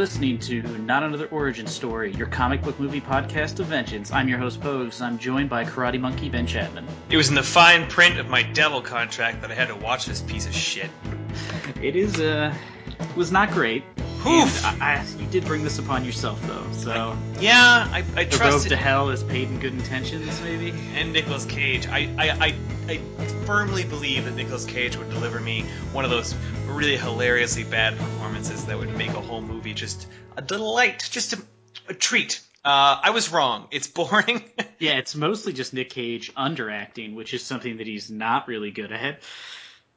Listening to Not Another Origin Story, your comic book movie podcast of vengeance. I'm your host, Pogues. I'm joined by Karate Monkey Ben Chapman. It was in the fine print of my devil contract that I had to watch this piece of shit. It is, uh, was not great. Oof. I, I, you did bring this upon yourself, though. So Yeah, I, I the road to hell is paid in good intentions, maybe. and Nicolas Cage. I, I, I, I firmly believe that Nicolas Cage would deliver me one of those really hilariously bad performances that would make a whole movie just a delight, just a, a treat. Uh, I was wrong. It's boring. Yeah, it's mostly just Nick Cage underacting, which is something that he's not really good at.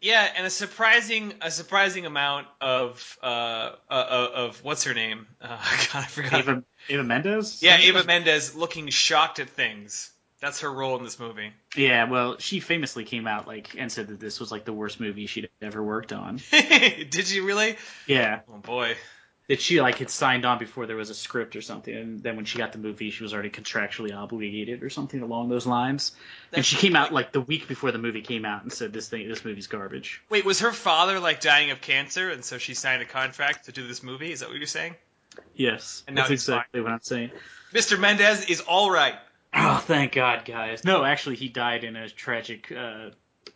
Yeah, and a surprising a surprising amount of uh, uh of what's her name? Uh, God, I forgot. Ava, Ava Mendes. yeah, Ava Mendes looking shocked at things. That's her role in this movie. Yeah, well, she famously came out like and said that this was like the worst movie she'd ever worked on. Did you really? Yeah, Oh boy. That she like had signed on before there was a script or something, and then when she got the movie, she was already contractually obligated or something along those lines. and she came out like the week before the movie came out and said this thing, this movie's garbage. Wait, was her father like dying of cancer, and so she signed a contract to do this movie? Is that what you're saying? Yes, And that's he's fine. exactly what I'm saying. Mr. Mendes is all right. Oh, thank God, guys. No, actually, he died in a tragic, uh,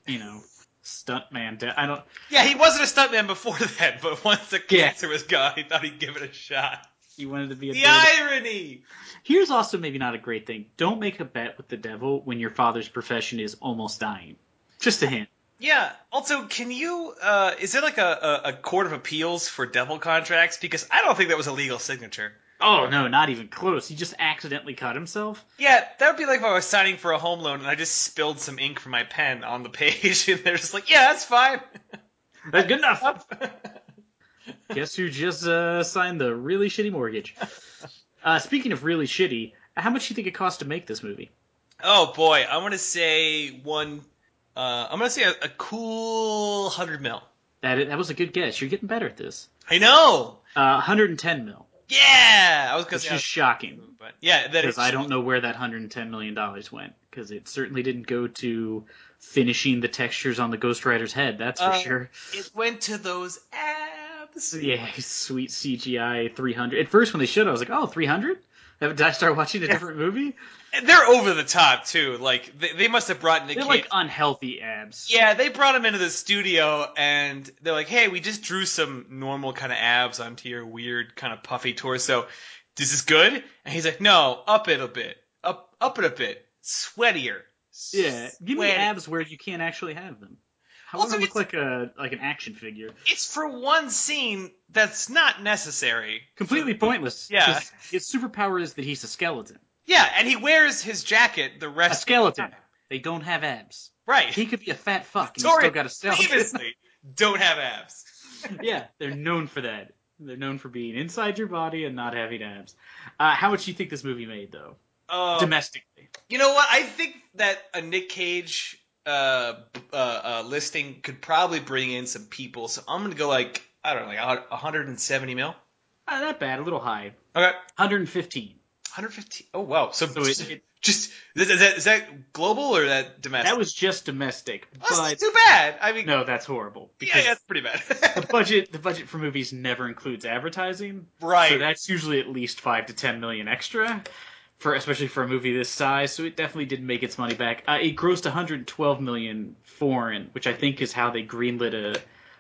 you know, stuntman death. I don't. Yeah, he wasn't a stuntman before that, but once the Yeah. cancer was gone, he thought he'd give it a shot. He wanted to be a. The daredevil. irony. Here's also maybe not a great thing. Don't make a bet with the devil when your father's profession is almost dying. Just a hint. Yeah. Also, can you? Uh, is there like a, a, a court of appeals for devil contracts? Because I don't think that was a legal signature. Oh no, not even close. He just accidentally cut himself. Yeah, that would be like if I was signing for a home loan and I just spilled some ink from my pen on the page, and they're just like, "Yeah, that's fine." That's good enough. Guess who just uh, signed the really shitty mortgage? Uh, speaking of really shitty, how much do you think it cost to make this movie? oh boy, I'm gonna say one. Uh, I'm gonna say a, a cool hundred mil. That that was a good guess. You're getting better at this. I know. Uh, 110 mil, Yeah, I was gonna which say, is shocking but yeah, that because. I don't know where that 110 million dollars went because it certainly didn't go to finishing the textures on the Ghost Rider's head. That's for Uh, sure. It went to those abs. Yeah, sweet CGI 300. At first, when they showed, it, I was like, "Oh, 300." Did I start watching a different movie? And they're over the top too. Like they, they must have brought Nick They're Cage. like unhealthy abs. Yeah, they brought him into the studio and they're like, "Hey, we just drew some normal kind of abs onto your weird kind of puffy torso. Is this is good?" And he's like, "No, up it a bit, up up it a bit, sweatier." Yeah, give me Sweaty." abs where you can't actually have them. I Also, want to look like a like an action figure. It's for one scene that's not necessary. Completely pointless. Yeah. His superpower is that he's a skeleton. Yeah, and he wears his jacket the rest. A skeleton. They don't have abs. Right. He could be a fat fuck and he's still got a skeleton. Previously, don't have abs. yeah, they're known for that. They're known for being inside your body and not having abs. Uh, how much do you think this movie made, though, Uh, domestically? You know what? I think that a Nick Cage uh, uh, uh, listing could probably bring in some people. So I'm gonna go like I don't know, like 170 mil. Not bad. A little high. Okay, 115. 115. Oh wow. So, So it- just, it- just is that, is that global or that domestic? That was just domestic, That's but too bad. I mean, no, that's horrible. yeah, Because yeah, that's pretty bad. the budget the budget for movies never includes advertising. right. So that's usually at least five to ten million extra, for especially for a movie this size. So it definitely didn't make its money back. Uh, it grossed 112 million foreign, which I think is how they greenlit a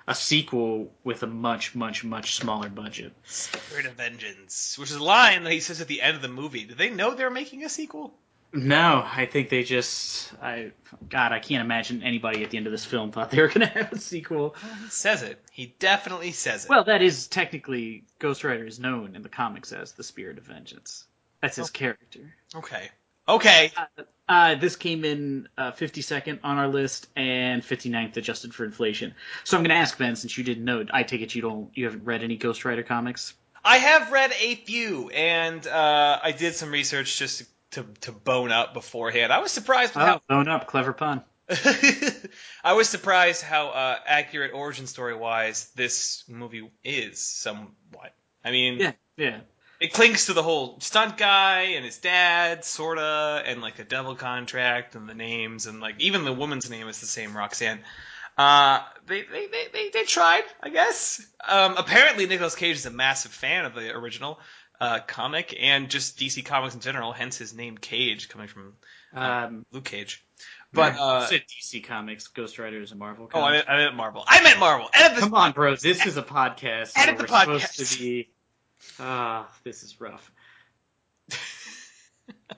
a sequel with a much much much smaller budget. Spirit of Vengeance, which is a line that he says at the end of the movie. Did they know they're making a sequel? No, I think they just I God I can't imagine anybody at the end of this film thought they were going to have a sequel. He says it. He definitely says it. Well, that is technically Ghost Rider is known in the comics as the Spirit of Vengeance. That's his character. okay. Okay. Uh, this came in uh, 52nd on our list and 59th adjusted for inflation. So I'm going to ask Ben, since you didn't know, I take it you don't, you haven't read any Ghost Rider comics. I have read a few, and uh, I did some research just to, to bone up beforehand. I was surprised Oh, own up, clever pun. I was surprised how uh, accurate origin story wise this movie is somewhat. I mean, Yeah, yeah. It clings to the whole stunt guy and his dad, sorta, and like the devil contract and the names and like even the woman's name is the same, Roxanne. Uh, they, they, they, they, they tried, I guess. Um, apparently Nicolas Cage is a massive fan of the original, uh, comic and just DC Comics in general, hence his name Cage coming from Um, Luke Cage. But, uh, said DC Comics, Ghost Rider is a Marvel oh, I comic. meant, I meant Marvel. I meant Marvel. Edit this. Come on, bros. This is a podcast. Edit the we're supposed podcast. To be... Ah, this is rough.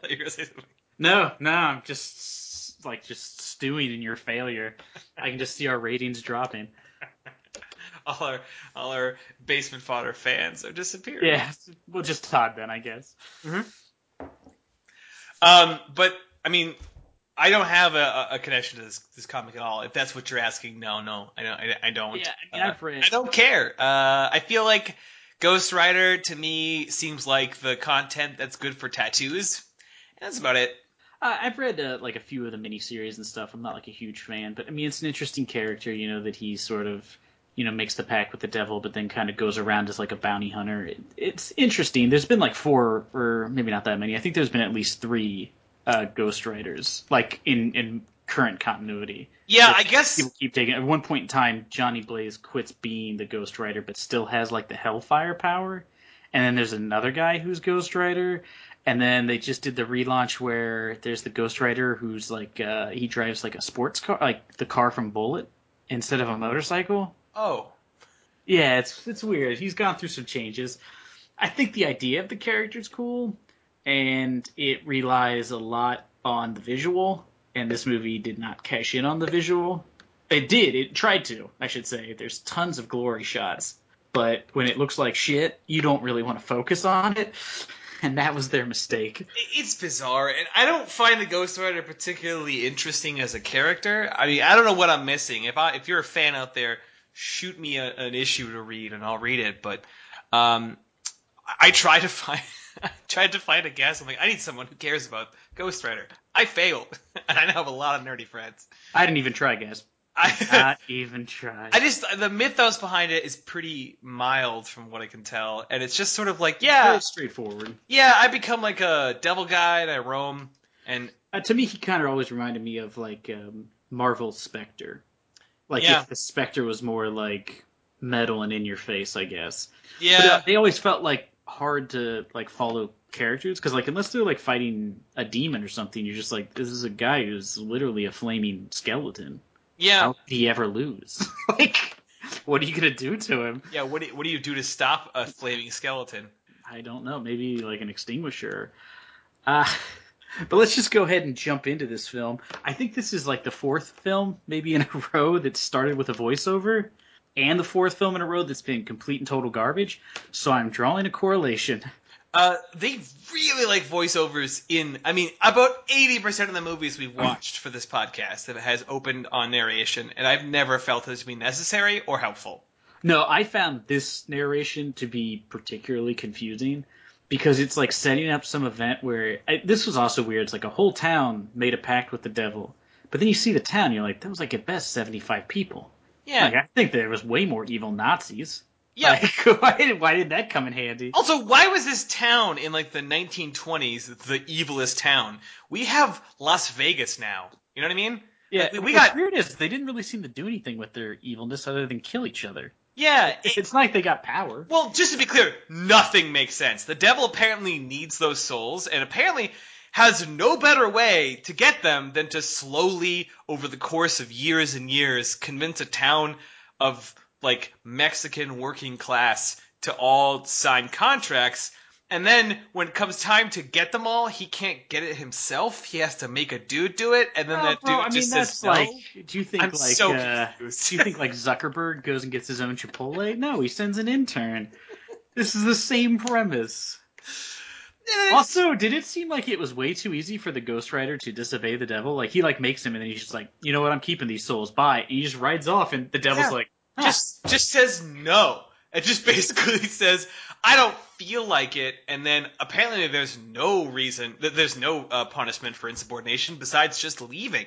You were gonna say something. No, no, I'm just like just stewing in your failure. I can just see our ratings dropping. All our, all our basement fodder fans are disappearing. Yeah, well, just Todd then, I guess. Hmm. Um, but I mean, I don't have a, a connection to this, this comic at all. If that's what you're asking, no, no, I don't. I, I don't. Yeah, I mean, Uh, I don't care. Uh, I feel like Ghost Rider to me seems like the content that's good for tattoos. That's about it. Uh, I've read uh, like a few of the miniseries and stuff. I'm not like a huge fan, but I mean, it's an interesting character. You know that he sort of, you know, makes the pact with the devil, but then kind of goes around as like a bounty hunter. It, it's interesting. There's been like four, or maybe not that many. I think there's been at least three uh, Ghost Riders, like in in current continuity. Yeah, I guess. People keep taking. At one point in time, Johnny Blaze quits being the Ghost Rider, but still has like the Hellfire power. And then there's another guy who's Ghost Rider. And then they just did the relaunch where there's the Ghost Rider who's like uh, he drives like a sports car, like the car from Bullitt, instead of a motorcycle. Oh, Yeah, it's it's weird. He's gone through some changes. I think the idea of the character's cool, and it relies a lot on the visual. And this movie did not cash in on the visual. It did. It tried to. I should say. There's tons of glory shots, but when it looks like shit, you don't really want to focus on it. And that was their mistake. It's bizarre, and I don't find the Ghost Rider particularly interesting as a character. I mean, I don't know what I'm missing. If I, if you're a fan out there, shoot me a, an issue to read, and I'll read it. But um, I tried to find, I tried to find a guest. I'm like, I need someone who cares about Ghost Rider. I failed, and I now have a lot of nerdy friends. I didn't even try, guys. I, Not even try. I just the mythos behind it is pretty mild from what I can tell, and it's just sort of like, yeah, very straightforward. yeah, I become like a devil guy and I roam, and Uh, to me, he kind of always reminded me of like um, Marvel's Spectre. Like Yeah. if the Spectre was more like metal and in your face, I guess. yeah, But uh, they always felt like hard to like follow characters because like unless they're like fighting a demon or something, you're just like this is a guy who's literally a flaming skeleton. yeah. How could he ever lose? like, what are you gonna do to him? Yeah, what do, what do you do to stop a flaming skeleton? I don't know. Maybe like an extinguisher. Uh, but let's just go ahead and jump into this film. I think this is like the fourth film, maybe in a row, that started with a voiceover, and the fourth film in a row that's been complete and total garbage. So I'm drawing a correlation. Uh, they really like voiceovers in. I mean, about eighty percent of the movies we've watched for this podcast that has opened on narration, and I've never felt it to be necessary or helpful. No, I found this narration to be particularly confusing because it's like setting up some event where I, this was also weird. It's like a whole town made a pact with the devil, but then you see the town, you're like, that was like at best 75 people. Yeah, Like, I think there was way more evil Nazis. yeah. Like, why did why did that come in handy? Also, why was this town in like the 1920s the evilest town? We have Las Vegas now. You know what I mean? Yeah, we- we got- weird is they didn't really seem to do anything with their evilness other than kill each other. Yeah. it- It's not like they got power. Well, just to be clear, nothing makes sense. The devil apparently needs those souls, and apparently has no better way to get them than to slowly, over the course of years and years, convince a town of like Mexican working class to all sign contracts. And then when it comes time to get them all, he can't get it himself. He has to make a dude do it, and then Oh, that bro, dude I mean, just that's says no. like. Do you think I'm like? so uh, do you think like Zuckerberg goes and gets his own Chipotle? No, he sends an intern. This is the same premise. Also, did it seem like it was way too easy for the Ghost Rider to disobey the devil? Like he like makes him, and then he's just like, you know what, I'm keeping these souls. Bye. And he just rides off, and the devil's Yeah. like, just just says no. It just basically says I don't feel like it, and then apparently there's no reason that there's no uh, punishment for insubordination besides just leaving.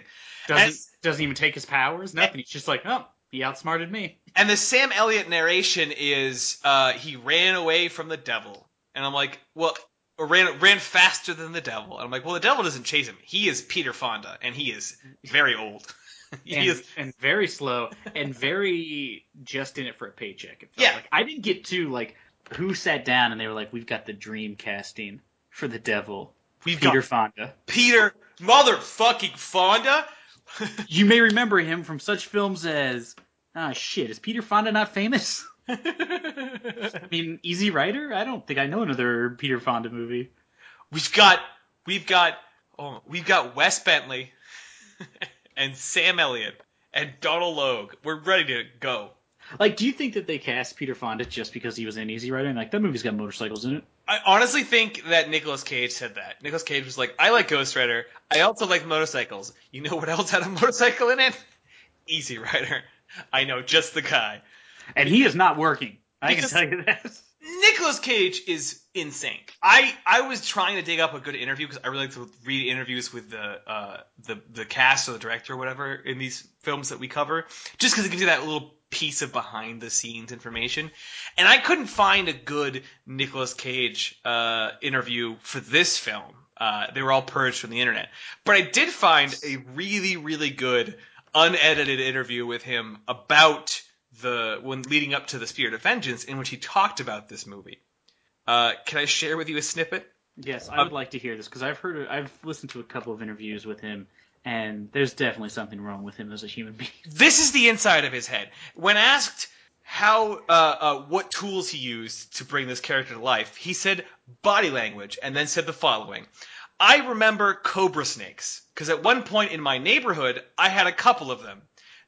doesn't and- doesn't even take his powers. Nothing. He's just like, oh, he outsmarted me. And the Sam Elliott narration is uh, he ran away from the devil, and I'm like, well, or ran ran faster than the devil. And I'm like, well, the devil doesn't chase him. He is Peter Fonda, and he is very old. He and, is- and very slow and very just in it for a paycheck. Yeah. like. I didn't get to like who sat down and they were like, "We've got the dream casting for the devil, We've Peter Fonda." Peter motherfucking Fonda. You may remember him from such films as ah shit. Is Peter Fonda not famous? I mean, Easy Rider. I don't think I know another Peter Fonda movie. we've got we've got oh we've got Wes Bentley and Sam Elliott and Donald Logue. We're ready to go. Like, do you think that they cast Peter Fonda just because he was in Easy Rider? And like that movie's got motorcycles in it. I honestly think that Nicolas Cage said that. Nicolas Cage was like, I like Ghost Rider. I also like motorcycles. You know what else had a motorcycle in it? Easy Rider. I know just the guy. And he is not working. I Because- can tell you that. Nicolas Cage is insane. I I was trying to dig up a good interview because I really like to read interviews with the uh, the the cast or the director or whatever in these films that we cover, just because it gives you that little piece of behind the scenes information. And I couldn't find a good Nicolas Cage uh, interview for this film. Uh, they were all purged from the internet, but I did find a really really good unedited interview with him about the when leading up to the Spirit of Vengeance, in which he talked about this movie. Uh, can I share with you a snippet? Yes, I would like to hear this because I've heard, I've listened to a couple of interviews with him, and there's definitely something wrong with him as a human being. This is the inside of his head. When asked how uh, uh, what tools he used to bring this character to life, he said body language, and then said the following. I remember cobra snakes because at one point in my neighborhood I had a couple of them.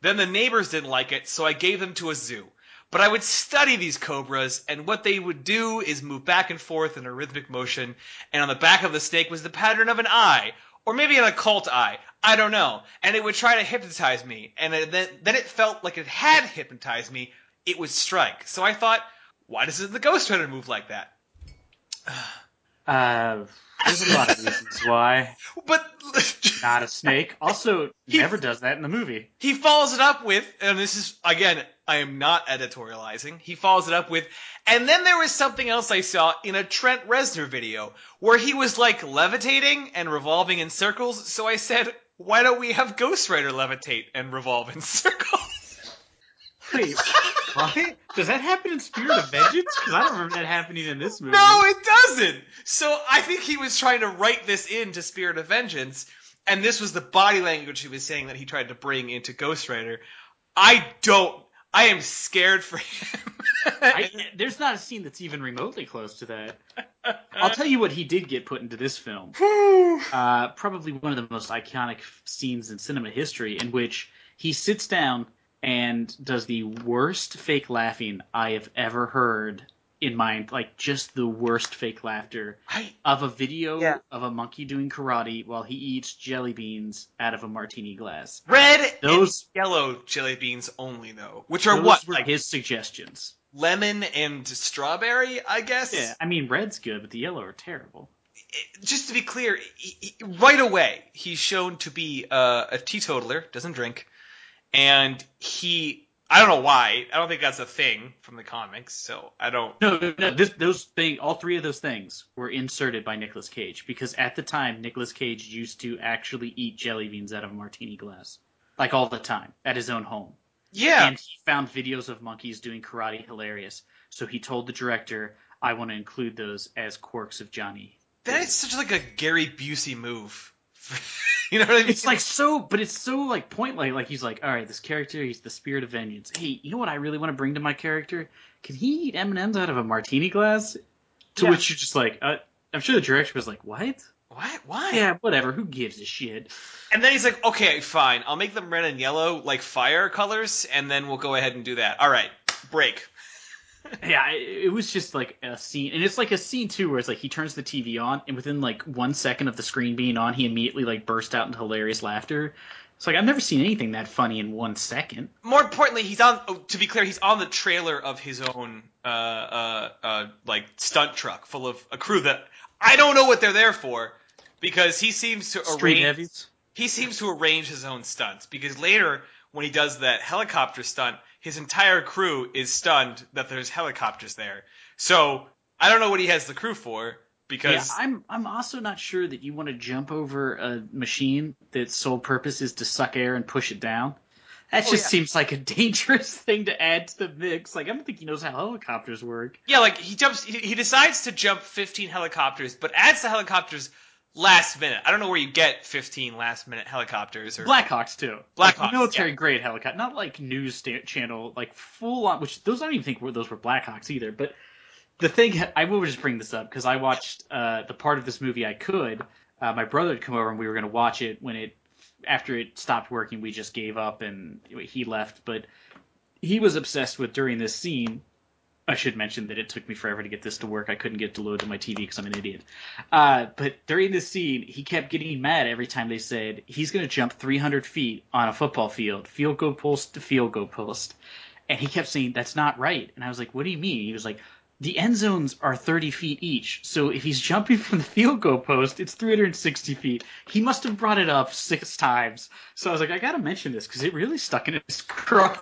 Then the neighbors didn't like it, so I gave them to a zoo. But I would study these cobras, and what they would do is move back and forth in a rhythmic motion, and on the back of the snake was the pattern of an eye, or maybe an occult eye. I don't know. And it would try to hypnotize me, and then, then it felt like it had hypnotized me. It would strike. So I thought, why doesn't the Ghost Rider move like that? Uh, there's a lot of reasons why. But Not a snake. Also, He- never does that in the movie. he follows it up with, and this is again, I am not editorializing. He follows it up with, and then there was something else I saw in a Trent Reznor video where he was like levitating and revolving in circles. So I said, why don't we have Ghost Rider levitate and revolve in circles? Wait, what? Does that happen in Spirit of Vengeance? Because I don't remember that happening in this movie. No, it doesn't. So I think he was trying to write this into Spirit of Vengeance, and this was the body language he was saying that he tried to bring into Ghost Rider. I don't. I am scared for him. I, there's not a scene that's even remotely close to that. I'll tell you what he did get put into this film. Uh, probably one of the most iconic scenes in cinema history, in which he sits down and does the worst fake laughing I have ever heard in my like just the worst fake laughter I, of a video Yeah. of a monkey doing karate while he eats jelly beans out of a martini glass. red Those- and yellow jelly beans only though, which are Those what were like his suggestions. lemon and strawberry, I guess. Yeah, I mean red's good, but the yellow are terrible. Just to be clear, he, he- right away he's shown to be uh, a teetotaler, doesn't drink, and he. I don't know why. I don't think that's a thing from the comics, so I don't. No, no, this, those thing, all three of those things were inserted by Nicolas Cage because at the time Nicolas Cage used to actually eat jelly beans out of a martini glass, like all the time at his own home. Yeah, And he found videos of monkeys doing karate hilarious, so he told the director, "I want to include those as quirks of Johnny." that is such like a Gary Busey move. you know what I mean? It's like so, but it's so like point like like he's like, all right, this character, he's the spirit of vengeance. Hey, you know what I really want to bring to my character? Can he eat M and M's out of a martini glass? To Yeah. which you're just like, uh, I'm sure the director was like, what? what? Why? Yeah, whatever. Who gives a shit? And then he's like, okay, fine. I'll make them red and yellow, like fire colors, and then we'll go ahead and do that. All right, break. Yeah, it, it was just like a scene, and it's like a scene too, where it's like he turns the TV on, and within like one second of the screen being on, he immediately like burst out into hilarious laughter. It's like I've never seen anything that funny in one second. More importantly, he's on. Oh, to be clear, he's on the trailer of his own, uh, uh, uh, like stunt truck full of a crew that I don't know what they're there for, because he seems to Street arrange. heavies. He seems to arrange his own stunts because later when he does that helicopter stunt, his entire crew is stunned that there's helicopters there. So I don't know what he has the crew for because yeah, I'm I'm also not sure that you want to jump over a machine that's sole purpose is to suck air and push it down. That Oh, just yeah. seems like a dangerous thing to add to the mix. Like I don't think he knows how helicopters work. yeah, like he jumps, he, he decides to jump 15 helicopters, but adds the helicopters last minute. I don't know where you get 15 last minute helicopters or Blackhawks too. Blackhawks, like, military grade helicopter, not like news channel, like full on. Which those I don't even think were those were Blackhawks either. But the thing I will just bring this up because I watched uh, the part of this movie I could. Uh, my brother had come over and we were going to watch it when it after it stopped working. We just gave up and he left. But he was obsessed with during this scene. I should mention that it took me forever to get this to work. I couldn't get it to load to my TV because I'm an idiot. Uh, but during this scene, he kept getting mad every time they said he's going to jump 300 feet on a football field, field goal post to field goal post. And he kept saying, that's not right. And I was like, what do you mean? He was like, the end zones are 30 feet each. So if he's jumping from the field goal post, it's 360 feet. He must have brought it up six times. So I was like, I got to mention this because it really stuck in his craw.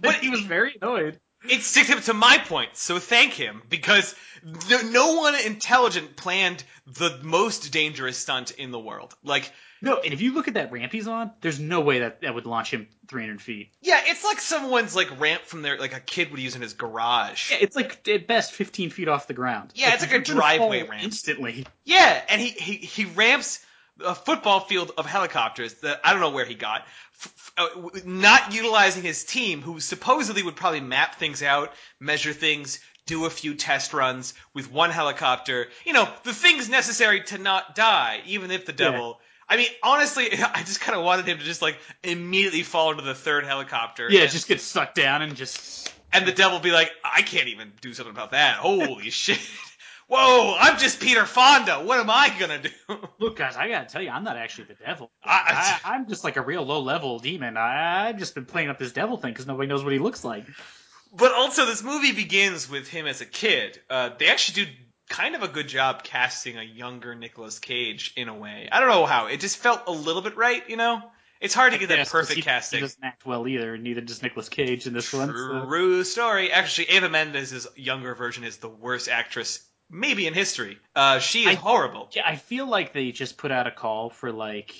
but he was very annoyed. It sticks him to my point, so thank him because no, one intelligent planned the most dangerous stunt in the world. Like, No, and if you look at that ramp he's on, there's no way that that would launch him 300 feet. yeah, it's like someone's like ramp from their like a kid would use in his garage. Yeah, it's like at best 15 feet off the ground. Yeah, it's like a driveway ramp. Instantly. Yeah, and he, he, he ramps a football field of helicopters that I don't know where he got, f- f- uh, w- not utilizing his team, who supposedly would probably map things out, measure things, do a few test runs with one helicopter. You know, the things necessary to not die, even if the devil. I mean, honestly, I just kind of wanted him to just like immediately fall into the third helicopter. Yeah, and, just get sucked down and just. and the devil be like, I can't even do something about that. Holy shit. Whoa, I'm just Peter Fonda. What am I gonna do? Look, guys, I gotta tell you, I'm not actually the devil. I- I'm just like a real low level demon. I, I've just been playing up this devil thing because nobody knows what he looks like. But also, this movie begins with him as a kid. Uh, they actually do kind of a good job casting a younger Nicolas Cage in a way. I don't know how. It just felt a little bit right, you know? It's hard to get that perfect he, casting. He doesn't act well either, neither does Nicolas Cage in this one. so- True story. Actually, Ava Mendes' younger version is the worst actress maybe in history. Uh, she is I- horrible. Yeah, I feel like they just put out a call for like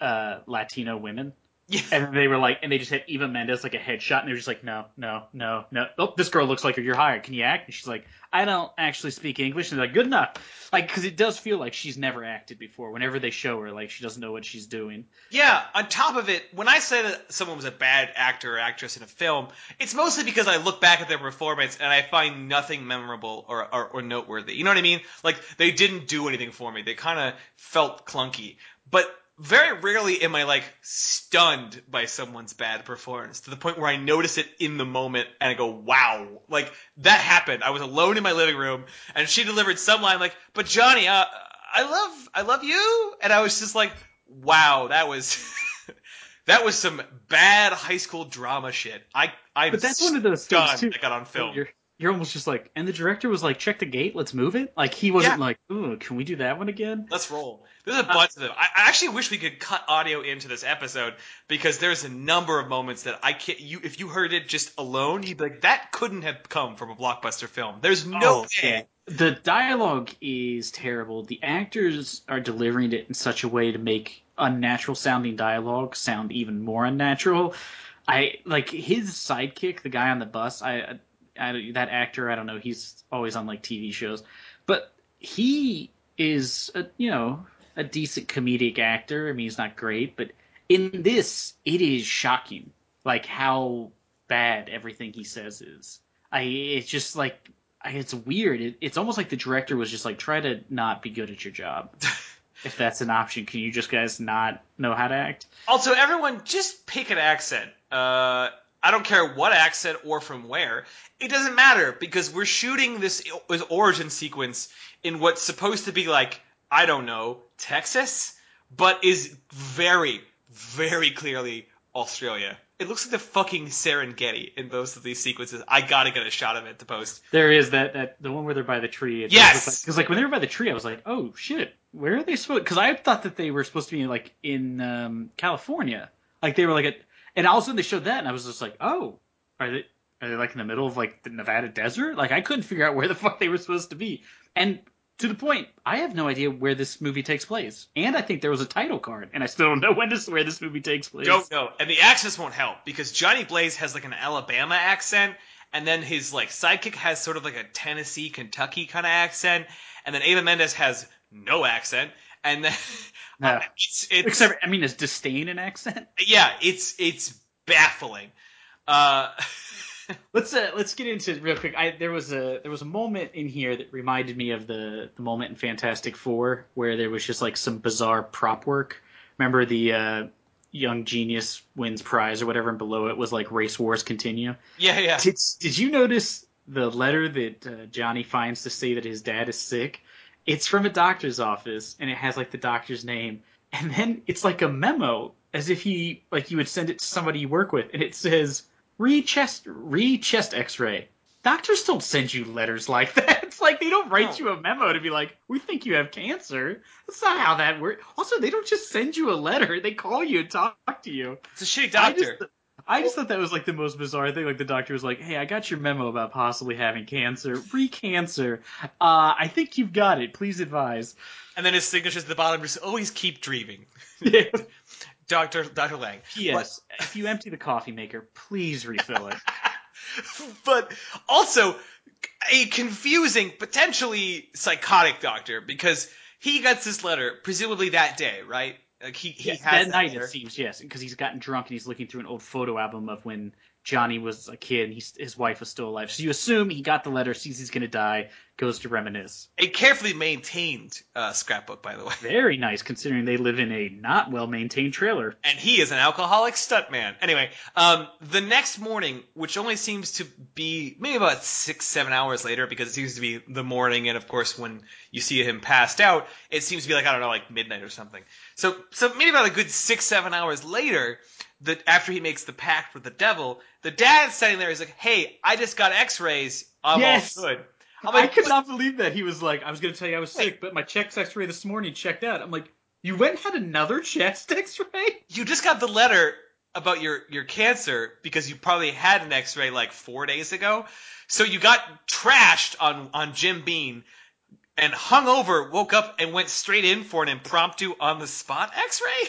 uh Latino women. Yeah. And they were like, and they just hit Eva Mendes like a headshot, and they were just like, no, no, no, no. Oh, this girl looks like her. You're hired. Can you act? And she's like, I don't actually speak English. And they're like, good enough. Like, because it does feel like she's never acted before. Whenever they show her, like she doesn't know what she's doing. Yeah, on top of it, when I say that someone was a bad actor or actress in a film, it's mostly because I look back at their performance and I find nothing memorable or, or, or noteworthy. You know what I mean? Like, they didn't do anything for me. They kind of felt clunky. But very rarely am I, like, stunned by someone's bad performance to the point where I notice it in the moment and I go, wow. Like, that happened. I was alone in my living room and she delivered some line like, but Johnny, uh, I love, I love you. And I was just like, wow, that was, that was some bad high school drama shit. I, I'm But that's one of those things too. that got on film. You're, you're almost just like, and the director was like, check the gate, let's move it. Like he wasn't Yeah. like, ooh, can we do that one again? Let's roll. There's a uh, bunch of them. I, I actually wish we could cut audio into this episode because there's a number of moments that I can't. You, if you heard it just alone, you'd be like, that couldn't have come from a blockbuster film. There's no Oh, way. yeah. The dialogue is terrible. The actors are delivering it in such a way to make unnatural sounding dialogue sound even more unnatural. I like his sidekick, the guy on the bus. I, I that actor. I don't know. He's always on like TV shows, but he is a, you know a decent comedic actor. I mean, he's not great, but in this, it is shocking, like how bad everything he says is. I it's just like I- it's weird. It, it's almost like the director was just like try to not be good at your job. if that's an option, can you just guys not know how to act? Also, everyone, just pick an accent. Uh, I don't care what accent or from where. It doesn't matter because we're shooting this, origin sequence in what's supposed to be like, I don't know, Texas, but is very, very clearly Australia. It looks like the fucking Serengeti in both of these sequences. I gotta get a shot of it to post. There is that that the one where they're by the tree. Yes! because like, when they were by the tree, I was like, oh shit, where are they supposed? Because I thought that they were supposed to be like in um, California, like they were like at, and all of a sudden they showed that, and I was just like, oh, are they are they like in the middle of like the Nevada desert? Like I couldn't figure out where the fuck they were supposed to be, and to the point, I have no idea where this movie takes place, and I think there was a title card, and I still don't know when this where this movie takes place. Don't know. And the accents won't help because Johnny Blaze has like an Alabama accent, and then his like sidekick has sort of like a Tennessee, Kentucky kind of accent, and then Ava Mendes has no accent, and then No. it's, it's Except, I mean, is disdain an accent? yeah, it's it's baffling. Uh, Let's uh, let's get into it real quick. I there was a there was a moment in here that reminded me of the the moment in Fantastic Four where there was just like some bizarre prop work. Remember the uh, young genius wins prize or whatever, and below it was like race wars continue. yeah, yeah. Did did you notice the letter that uh, Johnny finds to say that his dad is sick? It's from a doctor's office, and it has like the doctor's name, and then it's like a memo, as if he like you would send it to somebody you work with, and it says re chest re chest X-ray. Doctors don't send you letters like that. It's like they don't write No. you a memo to be like, "We think you have cancer." That's not how that works. Also, they don't just send you a letter; they call you and talk to you. It's a shitty doctor. just, I just thought that was like the most bizarre thing. Like the doctor was like, "Hey, I got your memo about possibly having cancer, re-cancer. Uh, I think you've got it. Please advise." and then his signature's at the bottom just always keep dreaming. Yeah. Doctor Doctor Lang. P.S. If you empty the coffee maker, please refill it. but also a confusing, potentially psychotic doctor because he gets this letter presumably that day, right? Like he, he Yes, has that night, letter. it seems, yes, because he's gotten drunk and he's looking through an old photo album of when Johnny was a kid he's, his wife was still alive. So you assume he got the letter, sees he's going to die, goes to reminisce. a carefully maintained uh, scrapbook, by the way. Very nice, considering they live in a not well maintained trailer. And he is an alcoholic stuntman. Anyway, um, the next morning, which only seems to be maybe about six, seven hours later, because it seems to be the morning, and of course, when you see him passed out, it seems to be like I don't know, like midnight or something. So, so maybe about a good six, seven hours later, that after he makes the pact with the devil, the dad's sitting there. He's like, "Hey, I just got X-rays. I'm Yes. all good." I'm like, I could "What?" not believe that he was like, I was going to tell you I was sick, but my chest X-ray this morning checked out. I'm like, you went and had another chest X-ray? you just got the letter about your your cancer because you probably had an X-ray like four days ago. So you got trashed on on Jim Beam and hung over, woke up and went straight in for an impromptu on the spot X-ray.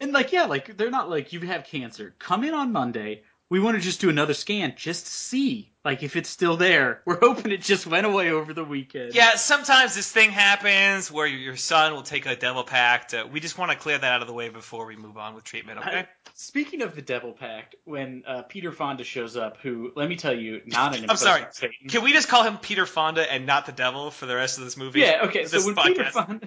And like, yeah, like they're not like you have cancer. Come in on Monday. We want to just do another scan just to see, like, if it's still there. We're hoping it just went away over the weekend. Yeah, sometimes this thing happens where your son will take a devil pact. Uh, we just want to clear that out of the way before we move on with treatment. Okay. Speaking of the Devil Pact, when uh, Peter Fonda shows up, who let me tell you, not an I'm sorry. Satan. Can we just call him Peter Fonda and not the devil for the rest of this movie? Yeah, okay. So when Peter. Fonda,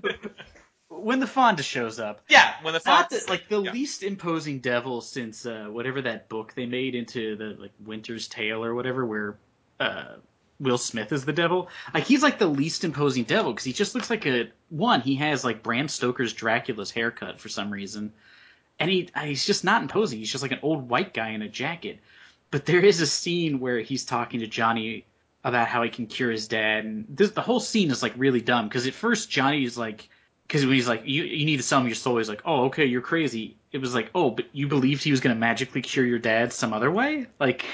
when the Fonda shows up, Yeah, when the not Fonda. the, like the yeah. least imposing devil since uh, whatever that book they made into the like Winter's Tale or whatever, where uh, Will Smith is the devil. Like he's like the least imposing devil because he just looks like a one. He has like Bram Stoker's Dracula's haircut for some reason, and he uh, he's just not imposing. He's just like an old white guy in a jacket. But there is a scene where he's talking to Johnny about how he can cure his dad, and this the whole scene is like really dumb because at first Johnny is like because when he's like, you, you need to sell me your soul, he's like, oh, okay, you're crazy. It was like, oh, but you believed he was going to magically cure your dad some other way? Like,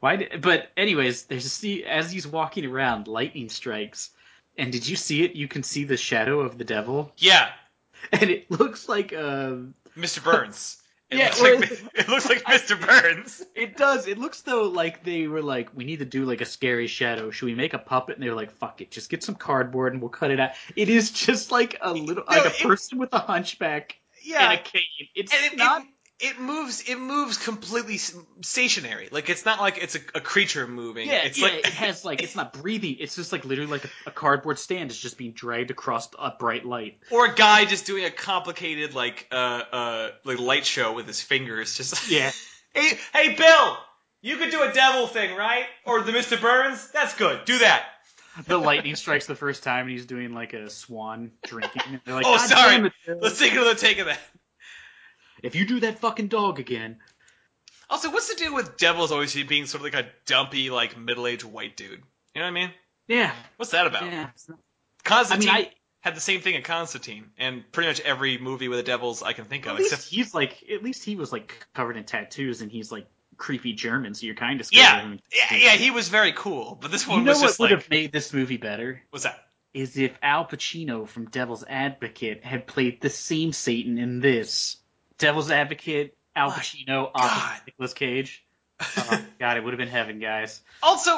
why? Did, but anyways, there's a scene, as he's walking around, lightning strikes. And did you see it? You can see the shadow of the devil. yeah, And it looks like, um, Mr. Burns. It Yeah, looks like it looks like Mr. Burns. it does. It looks though like they were like, we need to do like a scary shadow. Should we make a puppet? And they were like, fuck it, just get some cardboard and we'll cut it out. It is just like a little, No, like a person with a hunchback Yeah, and a cane. It's it, not. it, it moves. It moves completely stationary. Like it's not like it's a, a creature moving. Yeah, it's yeah, like it has like it's not breathing. It's just like literally like a, a cardboard stand is just being dragged across a bright light. or a guy just doing a complicated like uh uh like light show with his fingers. Just Yeah, hey hey Bill, you could do a devil thing, right? Or the Mr. Burns. That's good. Do that. the lightning strikes the first time, and he's doing like a swan drinking. They're like, Oh, "God sorry. damn it, Bill. Let's take another take of that. If you do that fucking dog again, Also, what's the deal with devils always being sort of like a dumpy, like middle-aged white dude? You know what I mean? yeah, What's that about? yeah. not- I Constantine mean, I had the same thing in Constantine, and pretty much every movie with the devils I can think of, except he's like at least he was like covered in tattoos, and he's like creepy German, so you're kind of scared of yeah, him. yeah, yeah, he was very cool. But this one You know was what just would have made this movie better? what's that? is if Al Pacino from Devil's Advocate had played the same Satan in this. Devil's Advocate, Al Pacino, opposite Nicolas Cage. Oh, God, it would have been heaven, guys. Also,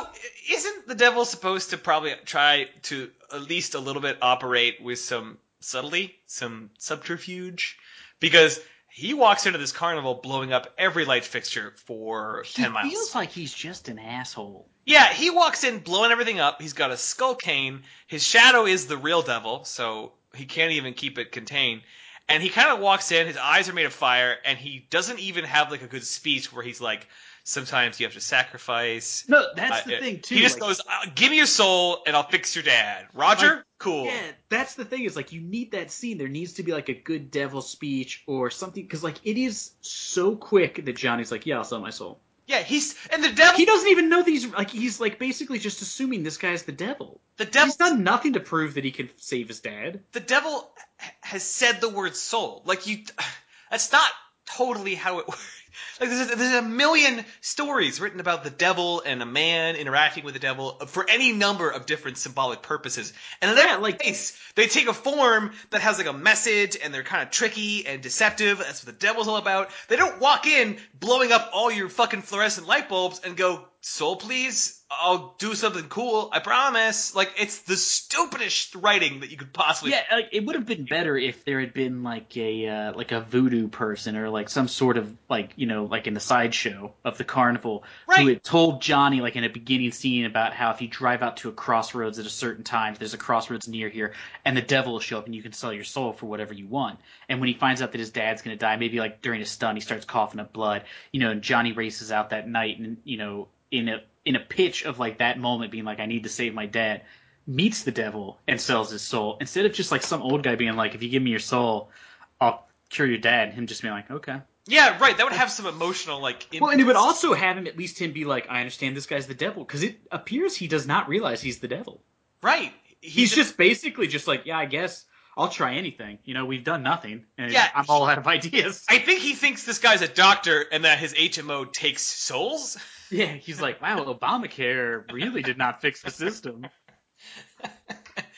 isn't the devil supposed to probably try to at least a little bit operate with some subtlety, some subterfuge? Because he walks into this carnival blowing up every light fixture for 10 miles. he miles. feels like he's just an asshole. Yeah, he walks in blowing everything up. He's got a skull cane. His shadow is the real devil, so he can't even keep it contained. And he kind of walks in, his eyes are made of fire, and he doesn't even have like a good speech where he's like, sometimes you have to sacrifice. No, that's Uh, the thing too. He just like- goes, uh, "Give me your soul, and I'll fix your dad." Roger, Like, cool. Yeah, that's the thing is like you need that scene. There needs to be like a good devil speech or something because like it is so quick that Johnny's like, yeah, I'll sell my soul. Yeah, he's and the devil. He doesn't even know these. Like he's like basically just assuming this guy's the devil. the devil. He's done nothing to prove that he can save his dad. the devil has said the word soul. Like you, that's not totally how it works. Like there's a, there's a million stories written about the devil and a man interacting with the devil for any number of different symbolic purposes. And in that like- case, they take a form that has like a message and they're kind of tricky and deceptive. That's what the devil's all about. They don't walk in blowing up all your fucking fluorescent light bulbs and go, soul please? I'll do something cool. I promise. Like it's the stupidest writing that you could possibly Yeah, like, it would have been better if there had been like a uh, like a voodoo person or like some sort of like you know like in the sideshow of the carnival Right. who had told Johnny like in a beginning scene about how if you drive out to a crossroads at a certain time, there's a crossroads near here, and the devil will show up and you can sell your soul for whatever you want. And when he finds out that his dad's gonna die, maybe like during a stun, he starts coughing up blood. You know, and Johnny races out that night and you know in a in a pitch of like that moment being like I need to save my dad meets the devil and sells his soul instead of just like some old guy being like, "If you give me your soul, I'll cure your dad." Him just being like, "Okay." Yeah, right. That would have some emotional like. Well, and it would also have him at least him be like, "I understand this guy's the devil," because it appears he does not realize he's the devil. right. He's just basically just like, "Yeah, I guess I'll try anything." You know, we've done nothing, and Yeah, I'm all out of ideas. I think he thinks this guy's a doctor and that his HMO takes souls. Yeah, he's like, "Wow, Obamacare really did not fix the system."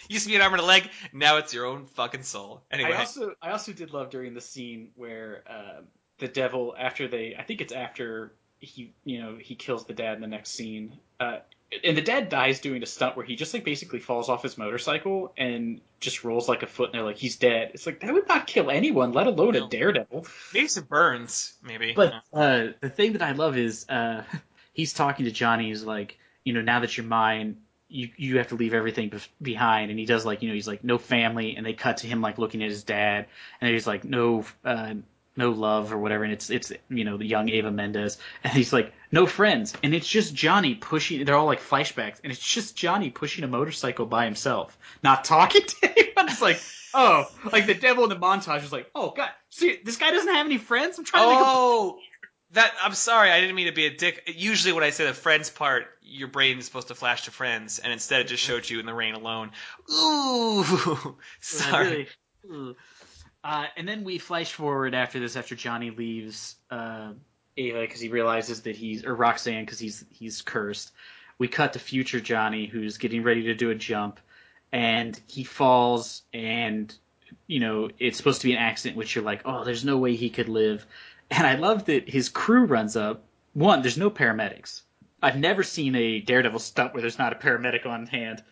Used to be an arm and a leg. Now it's your own fucking soul. Anyway, I also I also did love during the scene where uh, the devil after they I think it's after he you know he kills the dad in the next scene uh, and the dad dies doing a stunt where he just like basically falls off his motorcycle and just rolls like a foot and they're like he's dead. It's like that would not kill anyone, let alone No. a daredevil. maybe some burns. Maybe. But uh, the thing that I love is uh, he's talking to Johnny. He's like, you know, now that you're mine, you you have to leave everything behind. And he does like, you know, he's like, no family. And they cut to him like looking at his dad, and he's like, no, uh, no love or whatever. And it's it's you know the young Ava Mendes, and he's like, no friends. And it's just Johnny pushing. They're all like flashbacks, and it's just Johnny pushing a motorcycle by himself, not talking to anyone. It's like. Oh, like the devil in the montage is like, oh god, see, this guy doesn't have any friends. I'm trying to make a oh, that. I'm sorry. I didn't mean to be a dick. Usually, when I say the friends part, your brain is supposed to flash to friends, and instead it just showed you in the rain alone. Ooh, sorry. Really? Uh, and then we flash forward after this, after Johnny leaves uh, Ava because he realizes that he's or Roxanne because he's he's cursed. We cut to future Johnny who's getting ready to do a jump, and he falls, and you know it's supposed to be an accident, which you're like, oh, there's no way he could live. And I love that his crew runs up. One, there's no paramedics. I've never seen a Daredevil stunt where there's not a paramedic on hand.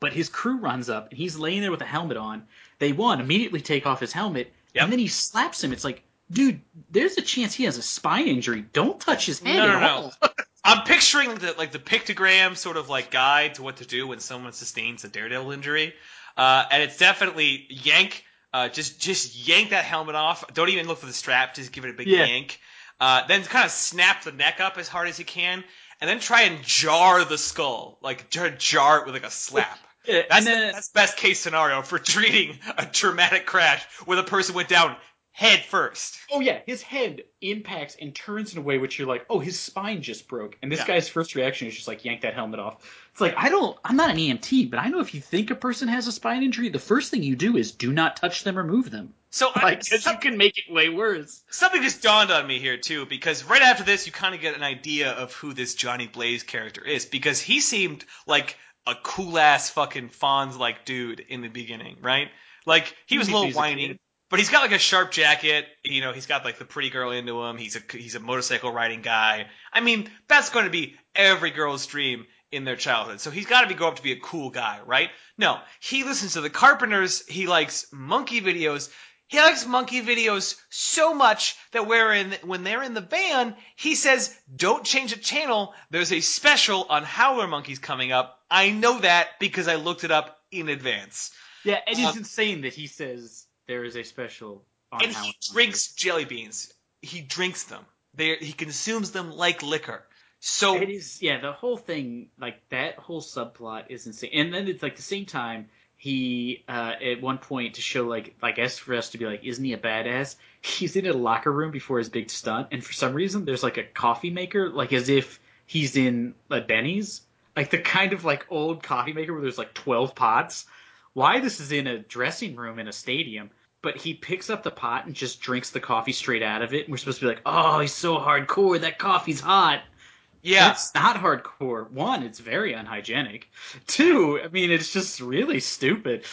But his crew runs up and he's laying there with a helmet on. They one immediately take off his helmet Yep. and then he slaps him. It's like, dude, there's a chance he has a spine injury. Don't touch his head No, no, no. I'm picturing the like the pictogram sort of like guide to what to do when someone sustains a daredevil injury, uh, and it's definitely yank. Uh, just just yank that helmet off. Don't even look for the strap. Just give it a big Yeah. yank. Uh, then kind of snap the neck up as hard as you can, and then try and jar the skull, like jar, jar it with like a slap. Yeah, That's, then, that's best case scenario for treating a traumatic crash where the person went down head first. oh yeah, his head impacts and turns in a way which you're like, oh, his spine just broke. And this Yeah. guy's first reaction is just like yank that helmet off. It's like I don't, I'm not an EMT, but I know if you think a person has a spine injury, the first thing you do is do not touch them or move them. So I, Like, you can make it way worse. Something just dawned on me here too, because right after this, you kind of get an idea of who this Johnny Blaze character is, because he seemed like a cool ass fucking Fonz like dude in the beginning, right? Like he was a little whiny, but he's got like a sharp jacket. You know, he's got like the pretty girl into him. He's a he's a motorcycle riding guy. I mean, that's going to be every girl's dream in their childhood. So he's got to be grow up to be a cool guy, right? No, he listens to the Carpenters. He likes monkey videos. He likes monkey videos so much that wherein when they're in the van, he says, "Don't change the channel. There's a special on Howler Monkeys coming up. I know that because I looked it up in advance." Yeah, and it's Um, insane that he says there is a special on and Howard he drinks jelly beans. He drinks them. They he consumes them like liquor. So It is, yeah. The whole thing, like that whole subplot, is insane. And then it's like the same time he, uh, at one point to show like, I guess for us to be like, isn't he a badass? He's in a locker room before his big stunt, and for some reason there's like a coffee maker, like as if he's in a Denny's, like the kind of like old coffee maker where there's like twelve pots. Why this is in a dressing room in a stadium? But he picks up the pot and just drinks the coffee straight out of it. And we're supposed to be like, oh, he's so hardcore. That coffee's hot. Yeah, It's not hardcore. One, it's very unhygienic. Two, I mean, it's just really stupid.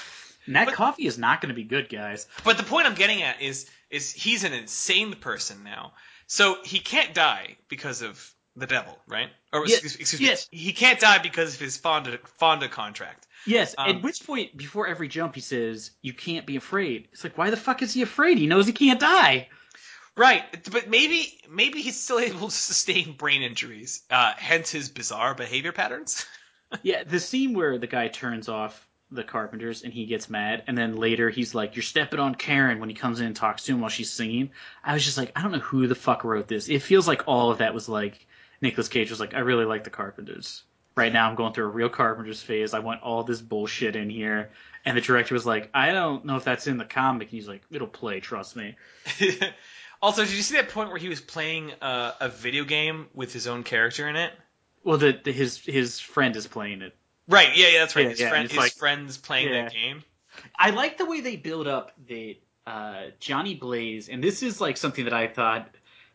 And that But- coffee is not going to be good, guys. But the point I'm getting at is is he's an insane person now. So he can't die because of the devil, right? Or Yeah, excuse, excuse yes. me. He can't die because of his Fonda Fonda contract. Yes, Um, at which point, before every jump, he says, You can't be afraid. It's like, why the fuck is he afraid? He knows he can't die. Right, but maybe maybe he's still able to sustain brain injuries, uh, hence his bizarre behavior patterns. Yeah, the scene where the guy turns off the carpenters and he gets mad, and then later he's like, You're stepping on Karen when he comes in and talks to him while she's singing. I was just like, I don't know who the fuck wrote this. It feels like all of that was like, Nicolas Cage was like, I really like the Carpenters. Right now I'm going through a real Carpenters phase. I want all this bullshit in here. And the director was like, I don't know if that's in the comic. And he's like, It'll play, trust me. also, did you see that point where he was playing uh, a video game with his own character in it? Well, the, the his his friend is playing it. Right, yeah, yeah, that's right. Yeah, his yeah, friend, his like- friends playing Yeah. that game. I like the way they build up the uh, Johnny Blaze, and this is like something that I thought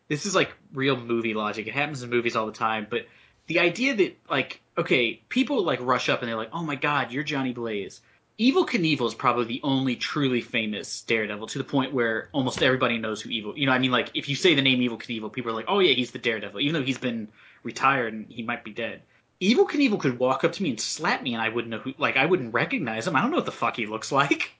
this is like real movie logic. It happens in movies all the time, but the idea that like okay, people like rush up and they're like, "Oh my God, you're Johnny Blaze." Evel Knievel is probably the only truly famous Daredevil to the point where almost everybody knows who Evel. You know, I mean, like if you say the name Evel Knievel, people are like, "Oh yeah, he's the Daredevil," even though he's been retired and he might be dead. Evel Knievel could walk up to me and slap me, and I wouldn't know who. Like I wouldn't recognize him. I don't know what the fuck he looks like.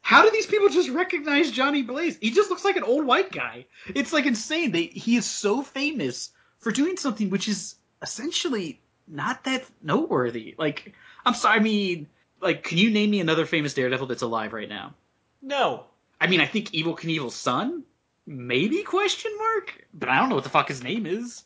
How do these people just recognize Johnny Blaze? He just looks like an old white guy. It's like insane. They he is so famous for doing something which is essentially not that noteworthy. Like I'm sorry. I mean, like, can you name me another famous Daredevil that's alive right now? No. I mean, I think Evel Knievel's son, maybe question mark, but I don't know what the fuck his name is.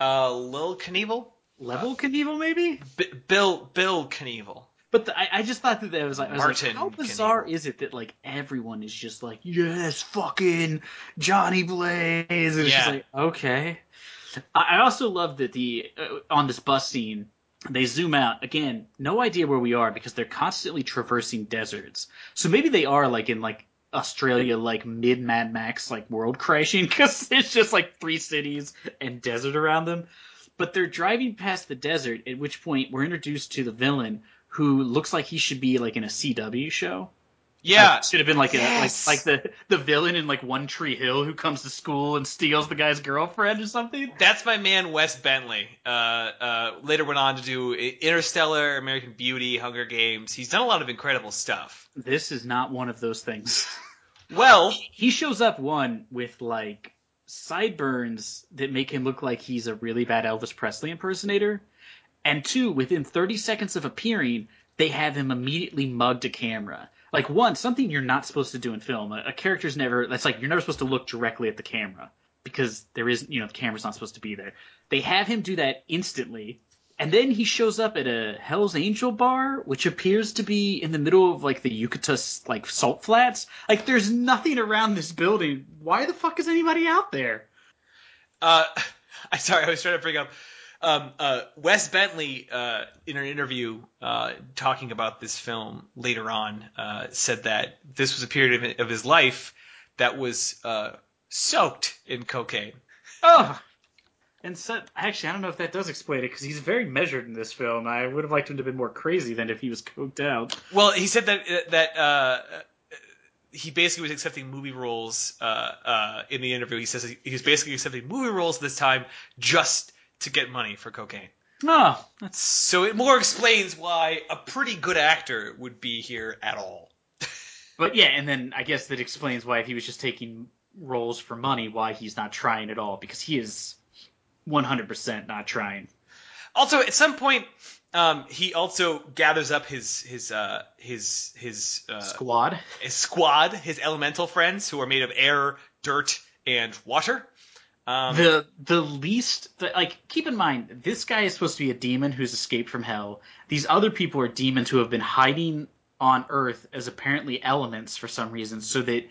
Uh, Lil Knievel? Level Knievel, maybe. B- Bill Bill Knievel. But the, I, I just thought that that was like, I was like, Martin how bizarre is it that like everyone is just like, yes, fucking Johnny Blaze, and it's just Yeah. like, okay. I, I also love that the uh, on this bus scene they zoom out again. No idea where we are because they're constantly traversing deserts. So maybe they are like in like Australia, like mid Mad Max, like world crashing because it's just like three cities and desert around them. But they're driving past the desert, at which point we're introduced to the villain who looks like he should be like in a CW show. Yeah. Like, should have been like Yes. a like, like the the villain in like One Tree Hill who comes to school and steals the guy's girlfriend or something. That's my man Wes Bentley. Uh, uh, later went on to do Interstellar, American Beauty, Hunger Games. He's done a lot of incredible stuff. This is not one of those things. Well, he shows up one with like sideburns that make him look like he's a really bad Elvis Presley impersonator, and two, within 30 seconds of appearing, they have him immediately mugged a camera. Like one, something you're not supposed to do in film. A, a character's never. That's like you're never supposed to look directly at the camera because there is, you know, the camera's not supposed to be there. They have him do that instantly. And then he shows up at a Hell's Angel bar, which appears to be in the middle of like the Yucatan like salt flats. Like there's nothing around this building. Why the fuck is anybody out there? uh, I sorry, I was trying to bring up. Um, uh, Wes Bentley, uh, in an interview uh, talking about this film later on, uh, said that this was a period of, of his life that was uh, soaked in cocaine. Oh, And so, actually, I don't know if that does explain it because he's very measured in this film. I would have liked him to have been more crazy than if he was coked out. Well, he said that that uh, he basically was accepting movie roles uh, uh, in the interview. He says he was basically accepting movie roles this time just to get money for cocaine. Oh, that's So it more explains why a pretty good actor would be here at all. But yeah, and then I guess that explains why if he was just taking roles for money, why he's not trying at all because he is 100% not trying. Also, at some point, um, he also gathers up his his uh, his his uh, Squad. his squad, his elemental friends who are made of air, dirt, and water. Um, The the least the, like keep in mind this guy is supposed to be a demon who's escaped from hell. These other people are demons who have been hiding on Earth as apparently elements for some reason, so that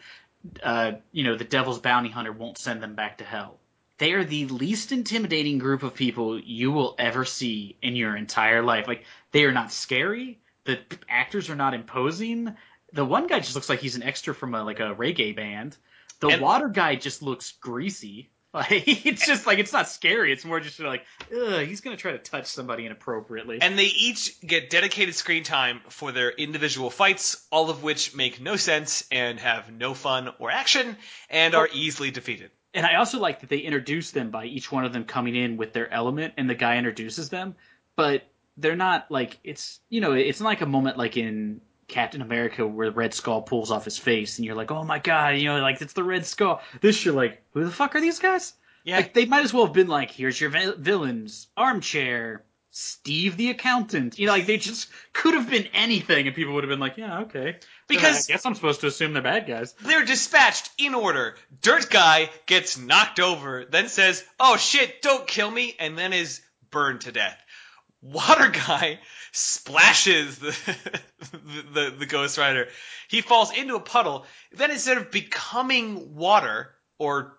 uh, you know the devil's bounty hunter won't send them back to hell. They are the least intimidating group of people you will ever see in your entire life. Like they are not scary. The actors are not imposing. The one guy just looks like he's an extra from a like a reggae band. The And- water guy just looks greasy. Like it's just like it's not scary. It's more just like, ugh, he's gonna try to touch somebody inappropriately. and they each get dedicated screen time for their individual fights, all of which make no sense and have no fun or action, and are easily defeated. And I also like that they introduce them by each one of them coming in with their element, and the guy introduces them, but they're not like it's you know it's not like a moment like in Captain America where the Red Skull pulls off his face, and you're like, oh my god, you know, like it's the Red Skull. This you're like, who the fuck are these guys? Yeah, Like they might as well have been like, here's your vi- villains, armchair, Steve the accountant. You know, like they just could have been anything, and people would have been like, yeah, okay. Because- I guess I'm supposed to assume they're bad guys. They're dispatched in order. Dirt guy gets knocked over, then says, "Oh shit, don't kill me," and then is burned to death. Water guy splashes the the, the, the Ghost Rider. He falls into a puddle. Then instead of becoming water or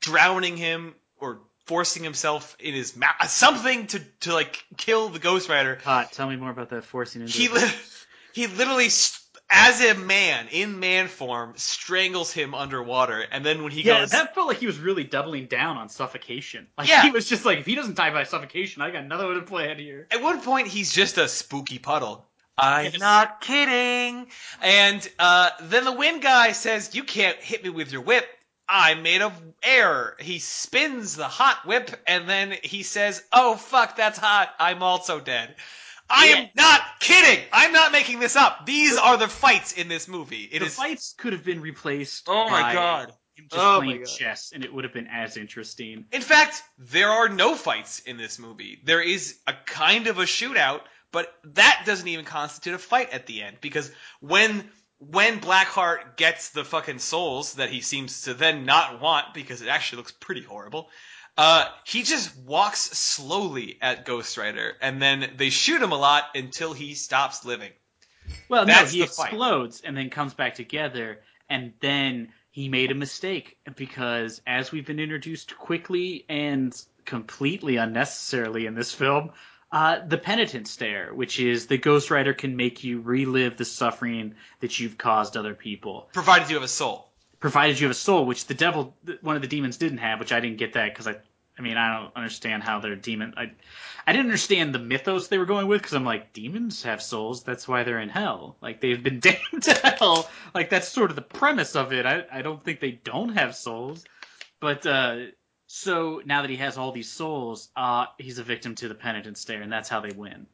drowning him or forcing himself in his mouth, uh, something to to like kill the Ghost Rider, Hot. Tell me more about that forcing into. he li- he literally st- as a man in man form strangles him underwater and then when he yeah, goes that felt like he was really doubling down on suffocation. Like Yeah. he was just like, if he doesn't die by suffocation, I got another one to play here. at one point he's just a spooky puddle i'm Yes. not kidding and uh, then the wind guy says you can't hit me with your whip i'm made of air he spins the hot whip and then he says oh fuck that's hot i'm also dead I am not kidding. I'm not making this up. These are the fights in this movie. It the is. fights could have been replaced. Oh my by God. Him just Oh my playing God. chess, and it would have been as interesting. In fact, there are no fights in this movie. There is a kind of a shootout, but that doesn't even constitute a fight at the end because when when Blackheart gets the fucking souls that he seems to then not want because it actually looks pretty horrible, uh, he just walks slowly at Ghost Rider and then they shoot him a lot until he stops living. Well, That's no, he the fight. explodes and then comes back together, and then he made a mistake because, as we've been introduced quickly and completely unnecessarily in this film, uh, the penitent stare, which is the Ghost Rider can make you relive the suffering that you've caused other people, Provided you have a soul. provided you have a soul, which the devil, one of the demons, didn't have, which I didn't get that because I. I mean, I don't understand how they're demon. I, I didn't understand the mythos they were going with because I'm like, demons have souls. That's why they're in hell. Like they've been damned to hell. Like that's sort of the premise of it. I, I don't think they don't have souls, but uh, so now that he has all these souls, uh, he's a victim to the penitent stare, and that's how they win.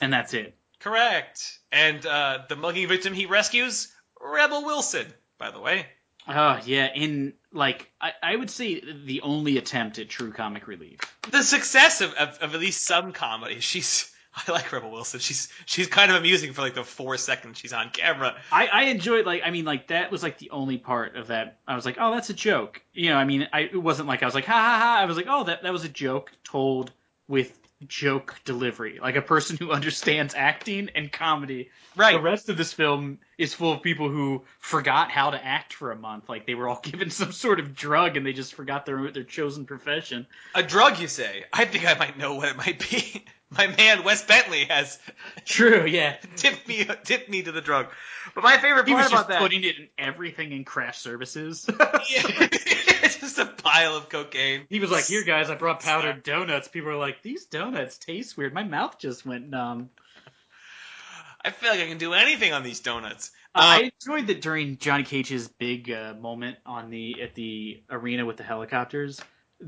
And that's it. Correct. And uh, the mugging victim he rescues, Rebel Wilson, by the way. Oh yeah, in like I, I would say the only attempt at true comic relief. the success of, of, of at least some comedy. She's I like Rebel Wilson. She's she's kind of amusing for like the four seconds she's on camera. I, I enjoyed like I mean like that was like the only part of that I was like oh that's a joke you know I mean I it wasn't like I was like ha ha ha I was like oh that that was a joke told with joke delivery like a person who understands acting and comedy Right. the rest of this film is full of people who forgot how to act for a month like they were all given some sort of drug and they just forgot their their chosen profession A drug, you say? I think I might know what it might be. My man Wes Bentley has true yeah tipped me tipped me to the drug. But my favorite he part was about just that putting it in everything in craft services Yeah. Just a pile of cocaine. He was like, "Here, guys, I brought powdered donuts." People are like, "These donuts taste weird. My mouth just went numb." I feel like I can do anything on these donuts. Uh, Um, I enjoyed that during Johnny Cage's big uh, moment on the at the arena with the helicopters.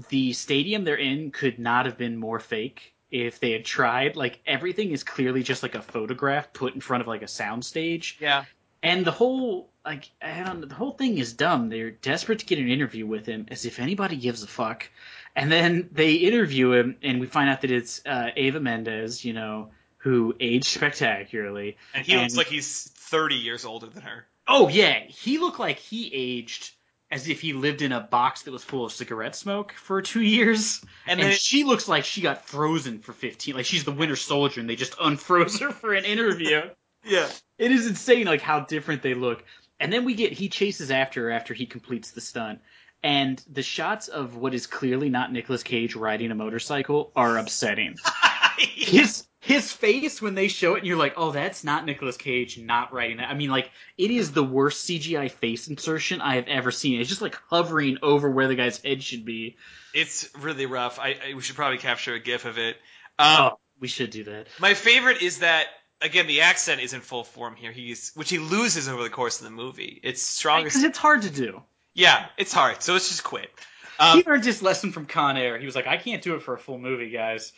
The stadium they're in could not have been more fake if they had tried. Like everything is clearly just like a photograph put in front of like a soundstage, yeah. and the whole like I don't know, the whole thing is dumb. They're desperate to get an interview with him, as if anybody gives a fuck. And then they interview him, and we find out that it's uh, Ava Mendes, you know, who aged spectacularly. And he looks like he's 30 years older than her. Oh yeah, he looked like he aged as if he lived in a box that was full of cigarette smoke for two years. And And, then- she looks like she got frozen for fifteen. Like she's the Winter Soldier, and they just unfroze her for an interview. Yeah. it is insane, like how different they look. And then we get he chases after after he completes the stunt. And the shots of what is clearly not Nicolas Cage riding a motorcycle are upsetting. his his face when they show it and you're like, oh, that's not Nicolas Cage not riding that. I mean, like, it is the worst CGI face insertion I have ever seen. It's just like hovering over where the guy's head should be. it's really rough. I, I we should probably capture a gif of it. Um, oh, we should do that. My favorite is that again the accent is in full form here. He's which he loses over the course of the movie. It's stronger. Because it's hard to do. Yeah, it's hard. So let's just quit. Um, he learned his lesson from Con Air. He was like, I can't do it for a full movie, guys.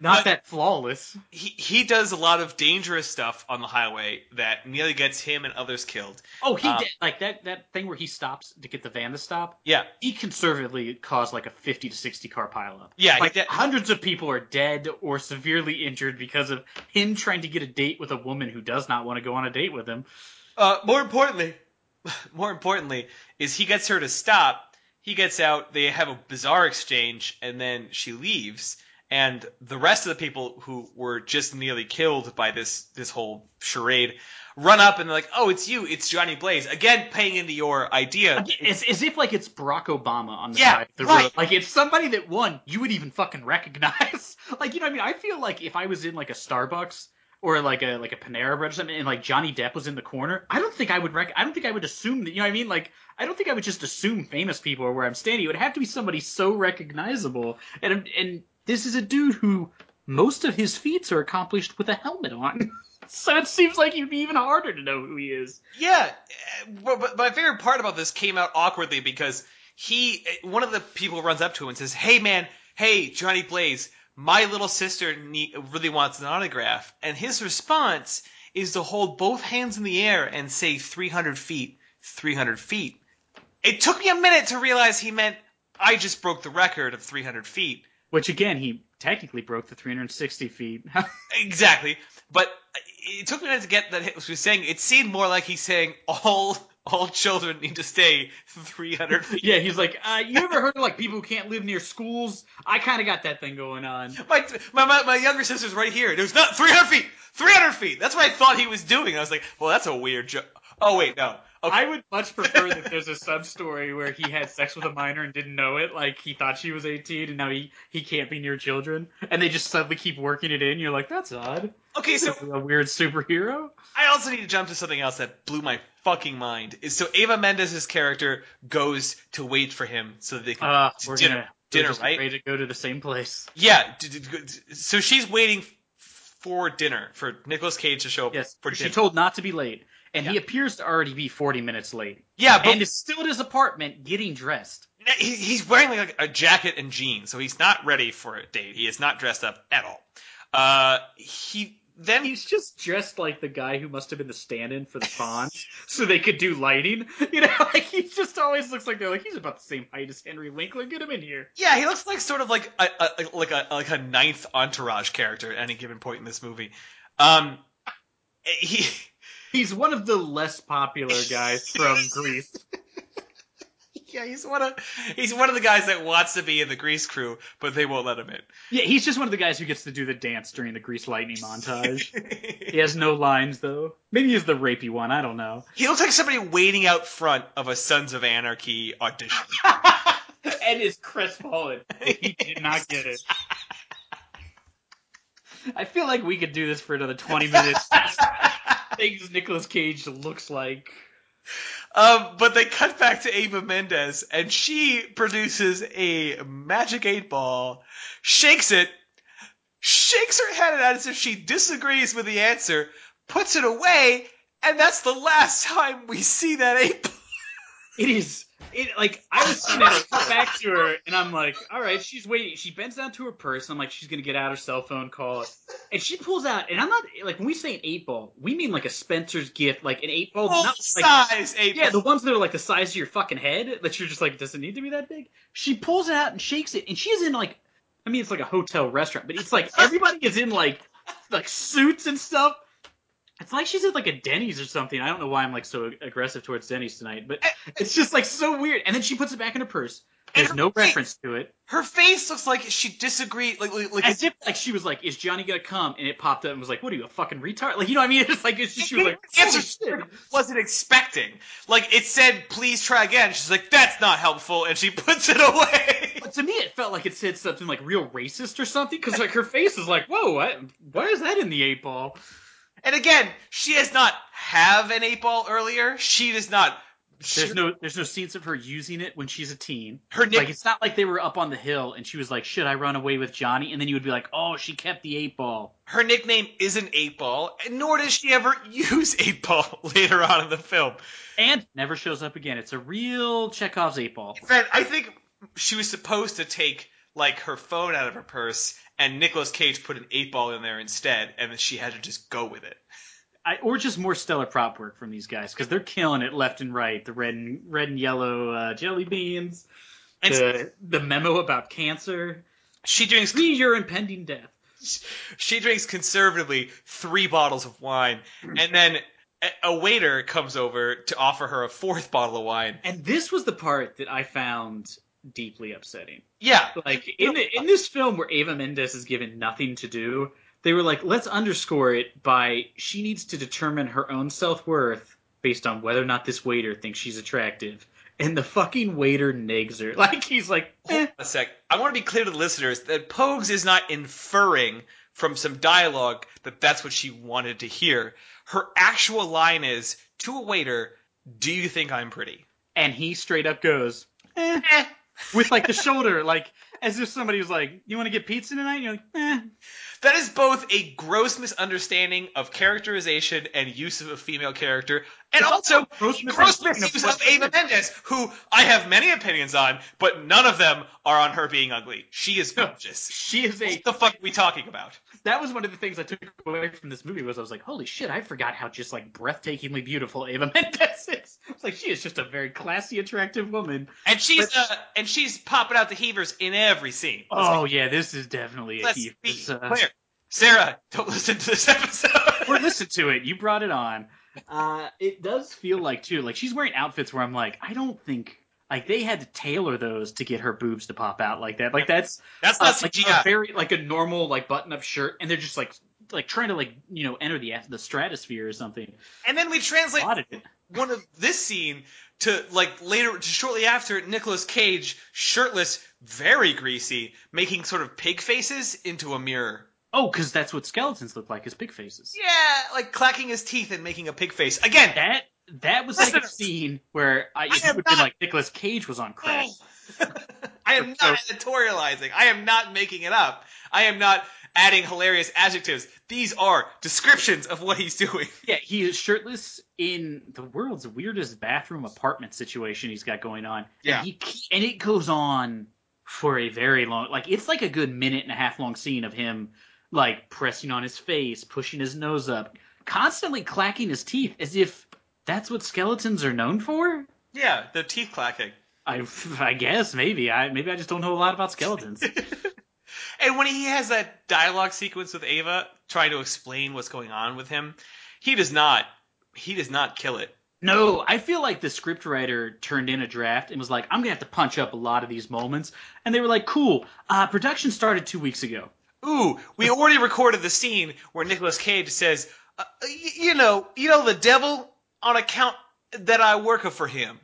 Not But- that flawless. he he does a lot of dangerous stuff on the highway that nearly gets him and others killed. Oh, he Um, did like that that thing where he stops to get the van to stop. Yeah, He conservatively caused like a fifty to sixty car pileup. yeah. Like de- hundreds of people are dead or severely injured because of him trying to get a date with a woman who does not want to go on a date with him. Uh, more importantly, more importantly, is he gets her to stop. He gets out. They have a bizarre exchange, and then she leaves. And the rest of the people who were just nearly killed by this this whole charade run up and they're like, "Oh, it's you! It's Johnny Blaze!" Again, paying into your idea. It's as if like it's Barack Obama on the Yeah, side of the right. road. Like it's somebody that one you would even fucking recognize. like you know what I mean? I feel like if I was in like a Starbucks or like a like a Panera Bread or something, and like Johnny Depp was in the corner, I don't think I would rec- I don't think I would assume that you know what I mean? Like I don't think I would just assume famous people are where I'm standing. It would have to be somebody so recognizable. And and this is a dude who most of his feats are accomplished with a helmet on. so it seems like it'd be even harder to know who he is. Yeah, uh, but, but my favorite part about this came out awkwardly because he, uh, one of the people runs up to him and says, "Hey, man, hey, Johnny Blaze, my little sister really wants an autograph," and his response is to hold both hands in the air and say 300 feet, 300 feet. It took me a minute to realize he meant I just broke the record of 300 feet. Which again, he technically broke the 360 feet. Exactly, but it took me a minute to get that he was saying. It seemed more like he's saying all all children need to stay 300 feet. yeah, he's like, uh, you ever heard of like people who can't live near schools? I kind of got that thing going on. My, my, my, my younger sister's right here. It was not 300 feet. 300 feet. That's what I thought he was doing. I was like, well, that's a weird joke. Oh, wait, no. Okay. I would much prefer that there's a sub story where he had sex with a minor and didn't know it, like he thought she was 18 and now he, he can't be near children, and they just suddenly keep working it in. You're like, that's odd. okay, so a weird superhero. I also need to jump to something else that blew my fucking mind. Is so Ava Mendes's character goes to wait for him so that they can Uh, we're dinner. gonna dinner, we're right? Ready to go to the same place. Yeah. So she's waiting for dinner for Nicolas Cage to show up Yes, for she told not to be late, and he appears to already be 40 minutes late, yeah, but and is still at his apartment getting dressed. he- he's wearing like a jacket and jeans, so he's not ready for a date. He is not dressed up at all. Uh, he then He's just dressed like the guy who must have been the stand-in for the Fonz, so they could do lighting. You know, like he just always looks like they're like he's about the same height as Henry Winkler. Get him in here. Yeah, he looks like sort of like a, a like a like a ninth entourage character at any given point in this movie. Um, he He's one of the less popular guys from Grease. yeah he's one of he's one of the guys that wants to be in the Grease crew, but they won't let him in. Yeah, he's just one of the guys who gets to do the dance during the Grease Lightning montage. he has no lines though. Maybe he's the rapey one. I don't know. he looks like somebody waiting out front of a Sons of Anarchy audition. and is crestfallen. He did not get it. I feel like we could do this for another 20 minutes. Things Nicolas Cage looks like. Um, but they cut back to Ava Mendes, and she produces a magic eight ball, shakes it, shakes her head at it as if she disagrees with the answer, puts it away, and that's the last time we see that eight ball. It is it like I was sitting there, cut back to her, and I'm like, all right, she's waiting. She bends down to her purse. And I'm like, she's gonna get out her cell phone, call it, and she pulls out. And I'm not like when we say an eight ball, we mean like a Spencer's gift, like an eight ball, Full not like size eight yeah, the ones that are like the size of your fucking head that you're just like, does it need to be that big? She pulls it out and shakes it, and she's in like, I mean, it's like a hotel restaurant, but it's like everybody is in like like suits and stuff. It's like she's at like a Denny's or something. I don't know why I'm like so aggressive towards Denny's tonight, but eh, eh, it's just like so weird. And then she puts it back in her purse. There's And no face- reference to it. Her face looks like she disagreed, like like, like As if like she was like, "Is Johnny gonna come?" And it popped up and was like, "What are you, a fucking retard?" Like you know what I mean? It's like it's just, she was like, answer shit." wasn't expecting. Like it said, please try again. She's like, that's not helpful, and she puts it away. But to me, it felt like it said something like real racist or something because like her face is like, "Whoa, what? Why is that in the eight ball?" And again, she does not have an eight ball earlier. She does not. There's no there's no scenes of her using it when she's a teen. her nick. Like it's not like they were up on the hill and she was like, "Should I run away with Johnny?" And then you would be like, "Oh, she kept the eight ball." her nickname isn't eight ball, and nor does she ever use eight ball later on in the film. And never shows up again. It's a real Chekhov's eight ball. In fact, I think she was supposed to take like her phone out of her purse, and Nicolas Cage put an eight ball in there instead, and then she had to just go with it. I, or just more stellar prop work from these guys because they're killing it left and right. The red and red and yellow uh, jelly beans, And the the memo about cancer, she drinks see your impending death. she drinks conservatively three bottles of wine, and then a waiter comes over to offer her a fourth bottle of wine. And this was the part that I found deeply upsetting. Yeah, Like in the, in this film where Ava Mendes is given nothing to do, they were like, let's underscore it by she needs to determine her own self worth based on whether or not this waiter thinks she's attractive. And the fucking waiter nags her. Like he's like, eh. Hold on a sec. I want to be clear to the listeners that Pogues is not inferring from some dialogue that that's what she wanted to hear. Her actual line is to a waiter, "Do you think I'm pretty?" and he straight up goes, eh, Eh. With like the shoulder, like as if somebody was like, you want to get pizza tonight? And you're like, eh. That is both a gross misunderstanding of characterization and use of a female character, and It's also gross misuse of Ava Mendes, who I have many opinions on, but none of them are on her being ugly. She is gorgeous. She is a What the fuck are we talking about? that was one of the things I took away from this movie was I was like, holy shit, I forgot how just like breathtakingly beautiful Ava Mendes is. It's like she is just a very classy, attractive woman. And she's But- uh, and she's popping out the heavers in every scene. Oh like, yeah, this is definitely a let's heat. be clear. Sarah, don't listen to this episode. or listen to it. You brought it on. Uh, it does feel like too, like she's wearing outfits where I'm like, I don't think like they had to tailor those to get her boobs to pop out like that. Like that's That's uh, not like CGI. a very like a normal like button up shirt, and they're just like like trying to like you know enter the the stratosphere or something. and then we translate one of this scene to like later, to shortly after Nicolas Cage, shirtless, very greasy, making sort of pig faces into a mirror. Oh, because that's what skeletons look like, is pig faces. Yeah, like clacking his teeth and making a pig face. Again, That that was like a scene where I, I it am would been not- like Nicolas Cage was on crack. Oh. I am not editorializing. I am not making it up. I am not adding hilarious adjectives. These are descriptions of what he's doing. Yeah, he is shirtless in the world's weirdest bathroom apartment situation he's got going on. Yeah. and, he, and it goes on for a very long, like it's like a good minute and a half long scene of him like pressing on his face, pushing his nose up, constantly clacking his teeth as if that's what skeletons are known for. Yeah, the teeth clacking. I, I guess maybe I maybe I just don't know a lot about skeletons. And when he has that dialogue sequence with Ava trying to explain what's going on with him, he does not he does not kill it. No, I feel like the scriptwriter turned in a draft and was like, I'm gonna have to punch up a lot of these moments, and they were like, Cool. Uh, production started two weeks ago. Ooh, we already recorded the scene where Nicolas Cage says, uh, y- "You know, you know the devil on account that I work for him."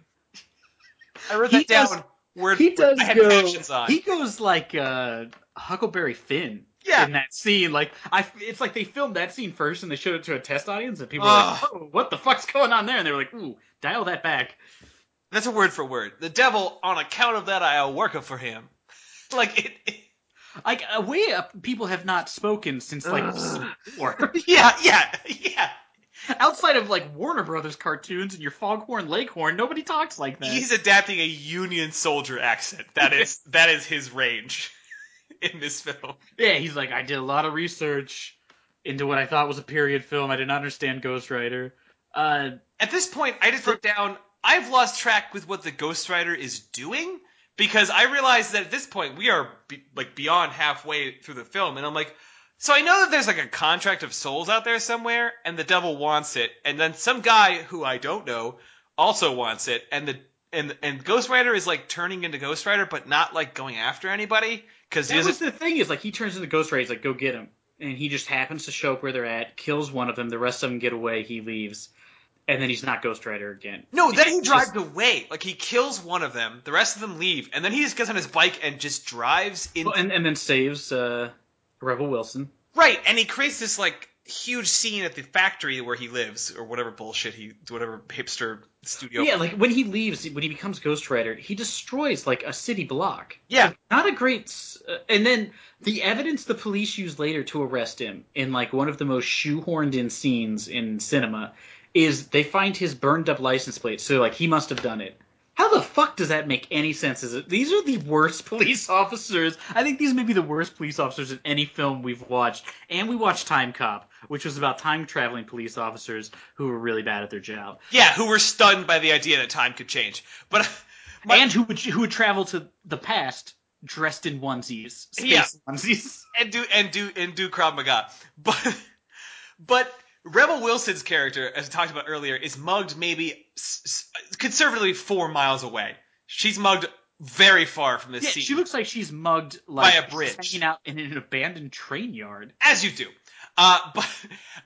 I wrote He that down. does- word He does I had go. on. He goes like uh, Huckleberry Finn Yeah. in that scene. Like I, it's like they filmed that scene first and they showed it to a test audience, and people were like, "Oh, what the fuck's going on there?" And they were like, "Ooh, dial that back." That's a word for word. The devil, on account of that, I'll work for him. Like it. it Like a way up, people have not spoken since like war. yeah, yeah, yeah. Outside of like Warner Brothers cartoons and your Foghorn Leghorn, nobody talks like that. He's adapting a Union soldier accent. That is that is his range in this film. Yeah, he's like, I did a lot of research into what I thought was a period film. I did not understand Ghost Rider. Uh, At this point, I just wrote down I've lost track with what the Ghost Rider is doing because I realized that at this point we are be, like beyond halfway through the film, and I'm like, so I know that there's like a contract of souls out there somewhere, and the devil wants it, and then some guy who I don't know also wants it, and the and and Ghost Rider is like turning into Ghost Rider, but not like going after anybody because that was the thing is like he turns into Ghost Rider. He's like, go get him, and he just happens to show up where they're at, kills one of them. The rest of them get away. He leaves, and then he's not Ghost Rider again. No, then he drives just- away. Like he kills one of them, the rest of them leave, and then he just gets on his bike and just drives in. Well, and and then saves uh, Rebel Wilson. Right, and he creates this like huge scene at the factory where he lives, or whatever bullshit he, whatever hipster studio. Yeah, like when he leaves, when he becomes Ghost Rider, he destroys like a city block. Yeah. Like, not a great. Uh, and then the evidence the police use later to arrest him in like one of the most shoehorned in scenes in cinema is they find his burned up license plate. So like he must have done it. How the fuck does that make any sense? Is it these are the worst police officers? I think these may be the worst police officers in any film we've watched. And we watched Timecop, which was about time traveling police officers who were really bad at their job. yeah, who were stunned by the idea that time could change. But uh, My- and who would who would travel to the past dressed in onesies, space Yeah. onesies. and do and do and do Krav Maga. But but Rebel Wilson's character, as we talked about earlier, is mugged maybe conservatively four miles away. She's mugged very far from this Yeah, scene. she looks like she's mugged like By a she's bridge. hanging out in an abandoned train yard. as you do. Uh, but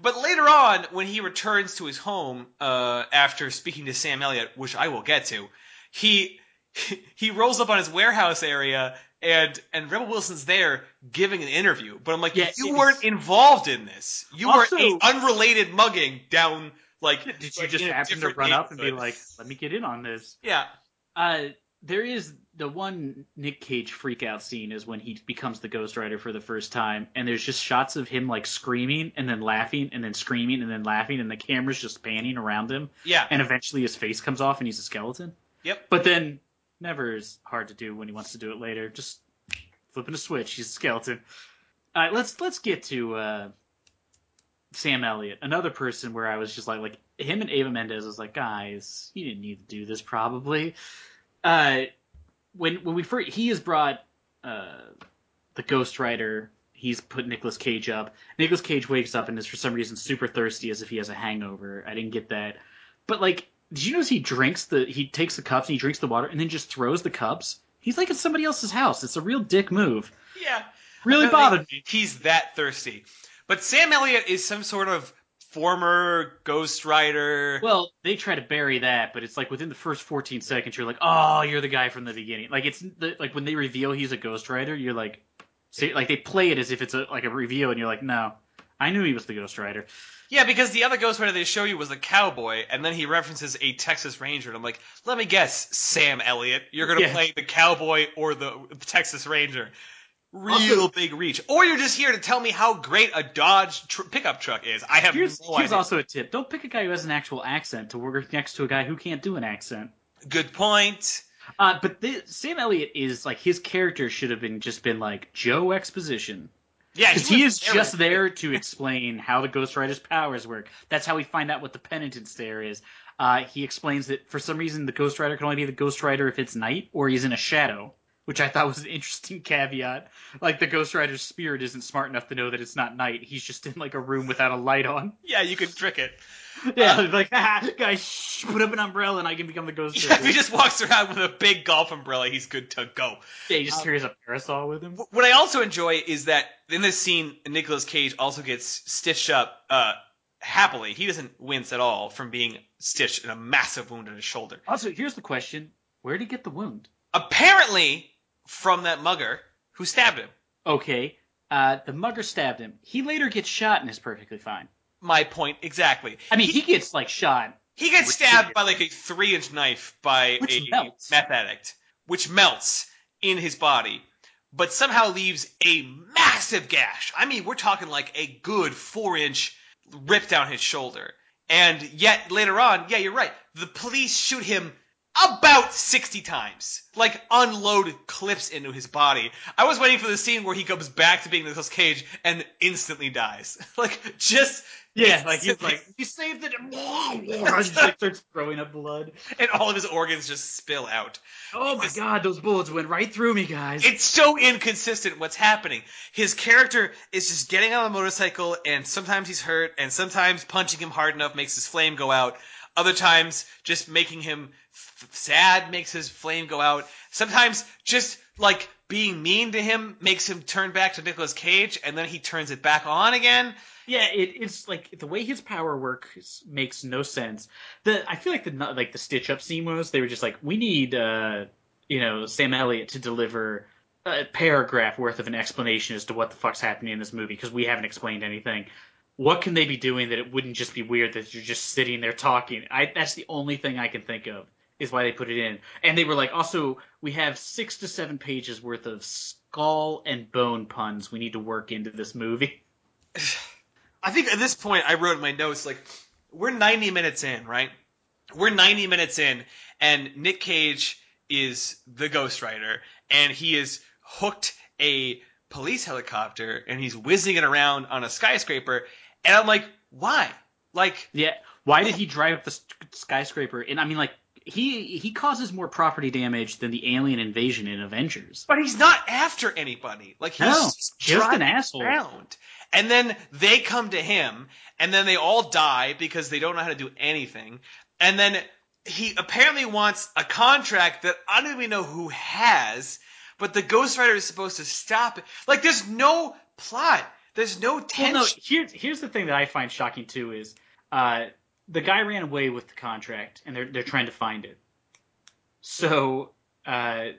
but later on, when he returns to his home uh, after speaking to Sam Elliott, which I will get to, he he rolls up on his warehouse area and and Rebel Wilson's there giving an interview. But I'm like, Yeah, you weren't involved in this. You Also- were a unrelated mugging down like. Did you like, just happen to run up and be like, "Let me get in on this"? yeah, Uh, there is the one Nick Cage freakout scene is when he becomes the Ghost Rider for the first time, and there's just shots of him like screaming and then laughing and then screaming and then laughing, and the camera's just panning around him, yeah, and eventually his face comes off and he's a skeleton. Yep. But then never is hard to do when he wants to do it later. Just flipping a switch, he's a skeleton. All right, let's let's get to uh, Sam Elliott, another person where I was just like, like him and Ava Mendes was like, guys, you didn't need to do this probably. Uh, when when we first he has brought uh, the Ghost Rider. He's put Nicolas Cage up. Nicolas Cage wakes up and is for some reason super thirsty as if he has a hangover. I didn't get that. But like, did you notice he drinks the he takes the cups and he drinks the water and then just throws the cups? He's like at somebody else's house. It's a real dick move. yeah. Really bothered me. He's that thirsty. But Sam Elliott is some sort of former Ghost Rider. Well, they try to bury that, but it's like within the first 14 seconds, you're like, oh, you're the guy from the beginning. Like it's the, like when they reveal he's a Ghost Rider, you're like, see, like they play it as if it's a, like a reveal, and you're like, no, I knew he was the Ghost Rider. Yeah, because the other Ghost Rider they show you was a cowboy, and then he references a Texas Ranger, and I'm like, let me guess, Sam Elliott, you're gonna Yeah. play the cowboy or the Texas Ranger. Real Also- big reach. Or you're just here to tell me how great a Dodge tr- pickup truck is. I have Here's, no here's also a tip: don't pick a guy who has an actual accent to work next to a guy who can't do an accent. Good point. Uh, but the, Sam Elliott is like his character should have been just been like Joe Exposition. Yeah, Because he, was is there. just there to explain how the Ghost Rider's powers work. That's how we find out what the penitent stare is. Uh, he explains that for some reason the Ghost Rider can only be the Ghost Rider if it's night or he's in a shadow, which I thought was an interesting caveat. Like the Ghost Rider's spirit isn't smart enough to know that it's not night. He's just in like a room without a light on. Yeah, you can trick it. Yeah, like ah, guys, shh, put up an umbrella and I can become the Ghost Yeah, if he just walks around with a big golf umbrella, he's good to go. Yeah, he just carries a parasol with him. What I also enjoy is that in this scene, Nicolas Cage also gets stitched up uh, happily. He doesn't wince at all from being stitched in a massive wound in his shoulder. Also, here's the question: Where did he get the wound? Apparently, from that mugger who stabbed him. Okay, Uh, the mugger stabbed him. He later gets shot and is perfectly fine. My point exactly. I mean, he, gets like shot. He gets stabbed by like a three inch knife by Which a melts. meth addict, which melts in his body, but somehow leaves a massive gash. I mean, we're talking like a good four inch rip down his shoulder. And yet later on, yeah, you're right. The police shoot him about 60 times. Like unload clips into his body. I was waiting for the scene where he comes back to being in Nicolas Cage and instantly dies. like just Yeah, like he's like, you saved it. he just like starts throwing up blood. and all of his organs just spill out. Oh my god, those bullets went right through me, guys. It's so inconsistent what's happening. His character is just getting on a motorcycle and sometimes he's hurt and sometimes punching him hard enough makes his flame go out. Other times just making him f- sad makes his flame go out. Sometimes just like being mean to him makes him turn back to Nicolas Cage and then he turns it back on again. Yeah, it, it's like the way his power works makes no sense. The I feel like the like the stitch up scene was they were just like we need uh you know Sam Elliott to deliver a paragraph worth of an explanation as to what the fuck's happening in this movie because we haven't explained anything. What can they be doing that it wouldn't just be weird that you're just sitting there talking? I that's the only thing I can think of is why they put it in. And they were like, also we have six to seven pages worth of skull and bone puns we need to work into this movie. I think at this point I wrote in my notes like we're 90 minutes in, right? We're 90 minutes in and Nick Cage is the Ghost Rider and he is hooked a police helicopter and he's whizzing it around on a skyscraper and I'm like, why? Like Yeah. Why did he drive up the skyscraper? And I mean, like he he causes more property damage than the alien invasion in Avengers. but he's not after anybody. Like he's No, just, just an asshole. around. And then they come to him, and then they all die because they don't know how to do anything. And then he apparently wants a contract that I don't even know who has, but the Ghost Rider is supposed to stop it. Like there's no plot. There's no Well, tension. no. Here's here's the thing that I find shocking too is uh, the guy ran away with the contract, and they're they're trying to find it. So uh,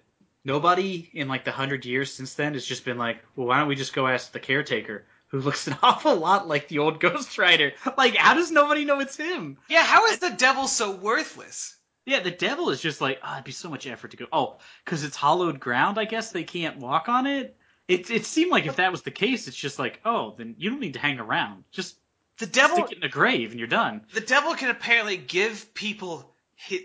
nobody in like the hundred years since then has just been like, well, why don't we just go ask the caretaker? Who looks an awful lot like the old Ghost Rider. Like, how does nobody know it's him? yeah, how is the devil so worthless? Yeah, the devil is just like, oh, it'd be so much effort to go. Oh, because it's hollowed ground. I guess they can't walk on it. It it seemed like if that was the case, it's just like, oh, then you don't need to hang around. Just The devil stick it in a grave and you're done. the devil can apparently give people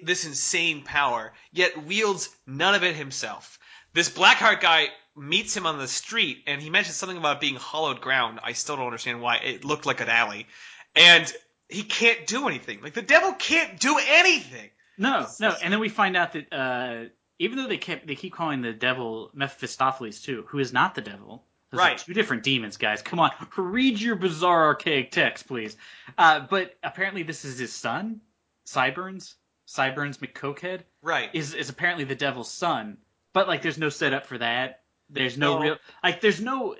this insane power, yet wields none of it himself. This Blackheart guy meets him on the street, and he mentions something about being hollowed ground. I still don't understand why. It looked like an alley, and he can't do anything. Like the devil can't do anything. No, no. And then we find out that uh, even though they kept they keep calling the devil Mephistopheles too, who is not the devil. Those are Right. two different demons, guys. Come on, read your bizarre archaic text, please. Uh, but apparently, this is his son, Cyburns. Cyburns McCokehead Right. is is apparently the devil's son. But like, there's no setup for that. There's no, No. real like. There's no.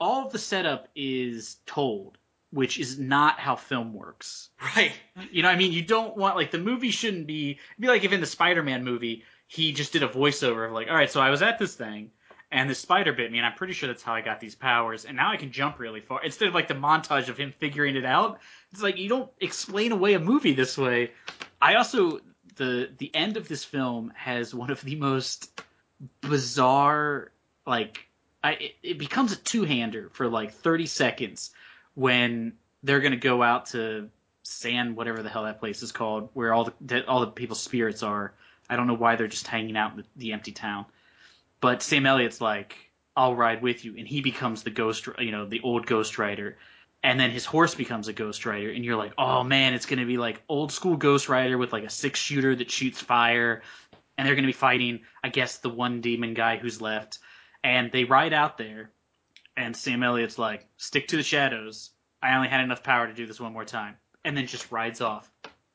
All of the setup is told, which is not how film works. Right. You know, what I mean, you don't want like the movie shouldn't be be like if in the Spider-Man movie he just did a voiceover of like, all right, so I was at this thing and the spider bit me, and I'm pretty sure that's how I got these powers, and now I can jump really far. Instead of like the montage of him figuring it out, it's like you don't explain away a movie this way. I also the the end of this film has one of the most bizarre like I it, it becomes a two-hander for like 30 seconds when they're to go out to San whatever the hell that place is called where all the all the people's spirits are. I don't know why they're just hanging out in the, empty town. But Sam Elliott's like, "I'll ride with you," and he becomes the ghost, you know, the old Ghost Rider. And then his horse becomes a Ghost Rider, and you're like, "Oh man, it's gonna be like old school Ghost Rider with like a six shooter that shoots fire." And they're gonna be fighting, I guess, the one demon guy who's left. And they ride out there, and Sam Elliott's like, "Stick to the shadows. I only had enough power to do this one more time," and then just rides off.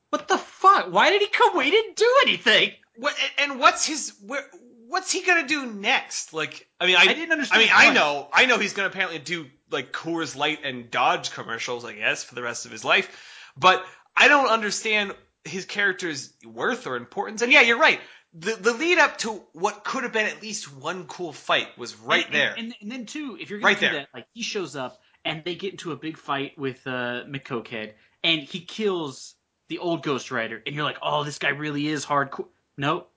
What the fuck? Why did he come? We didn't do anything. What, and what's his where? What's he gonna do next? Like, I mean, I, I didn't understand I mean, I know, I know he's gonna apparently do like Coors Light and Dodge commercials, I guess, for the rest of his life. But I don't understand his character's worth or importance. And yeah, you're right. The the lead up to what could have been at least one cool fight was right and, there. And, and, and then too, if you're gonna Right do there. that, like he shows up and they get into a big fight with uh, McCokehead, and he kills the old Ghost Rider, and you're like, oh, this guy really is hardcore. Nope,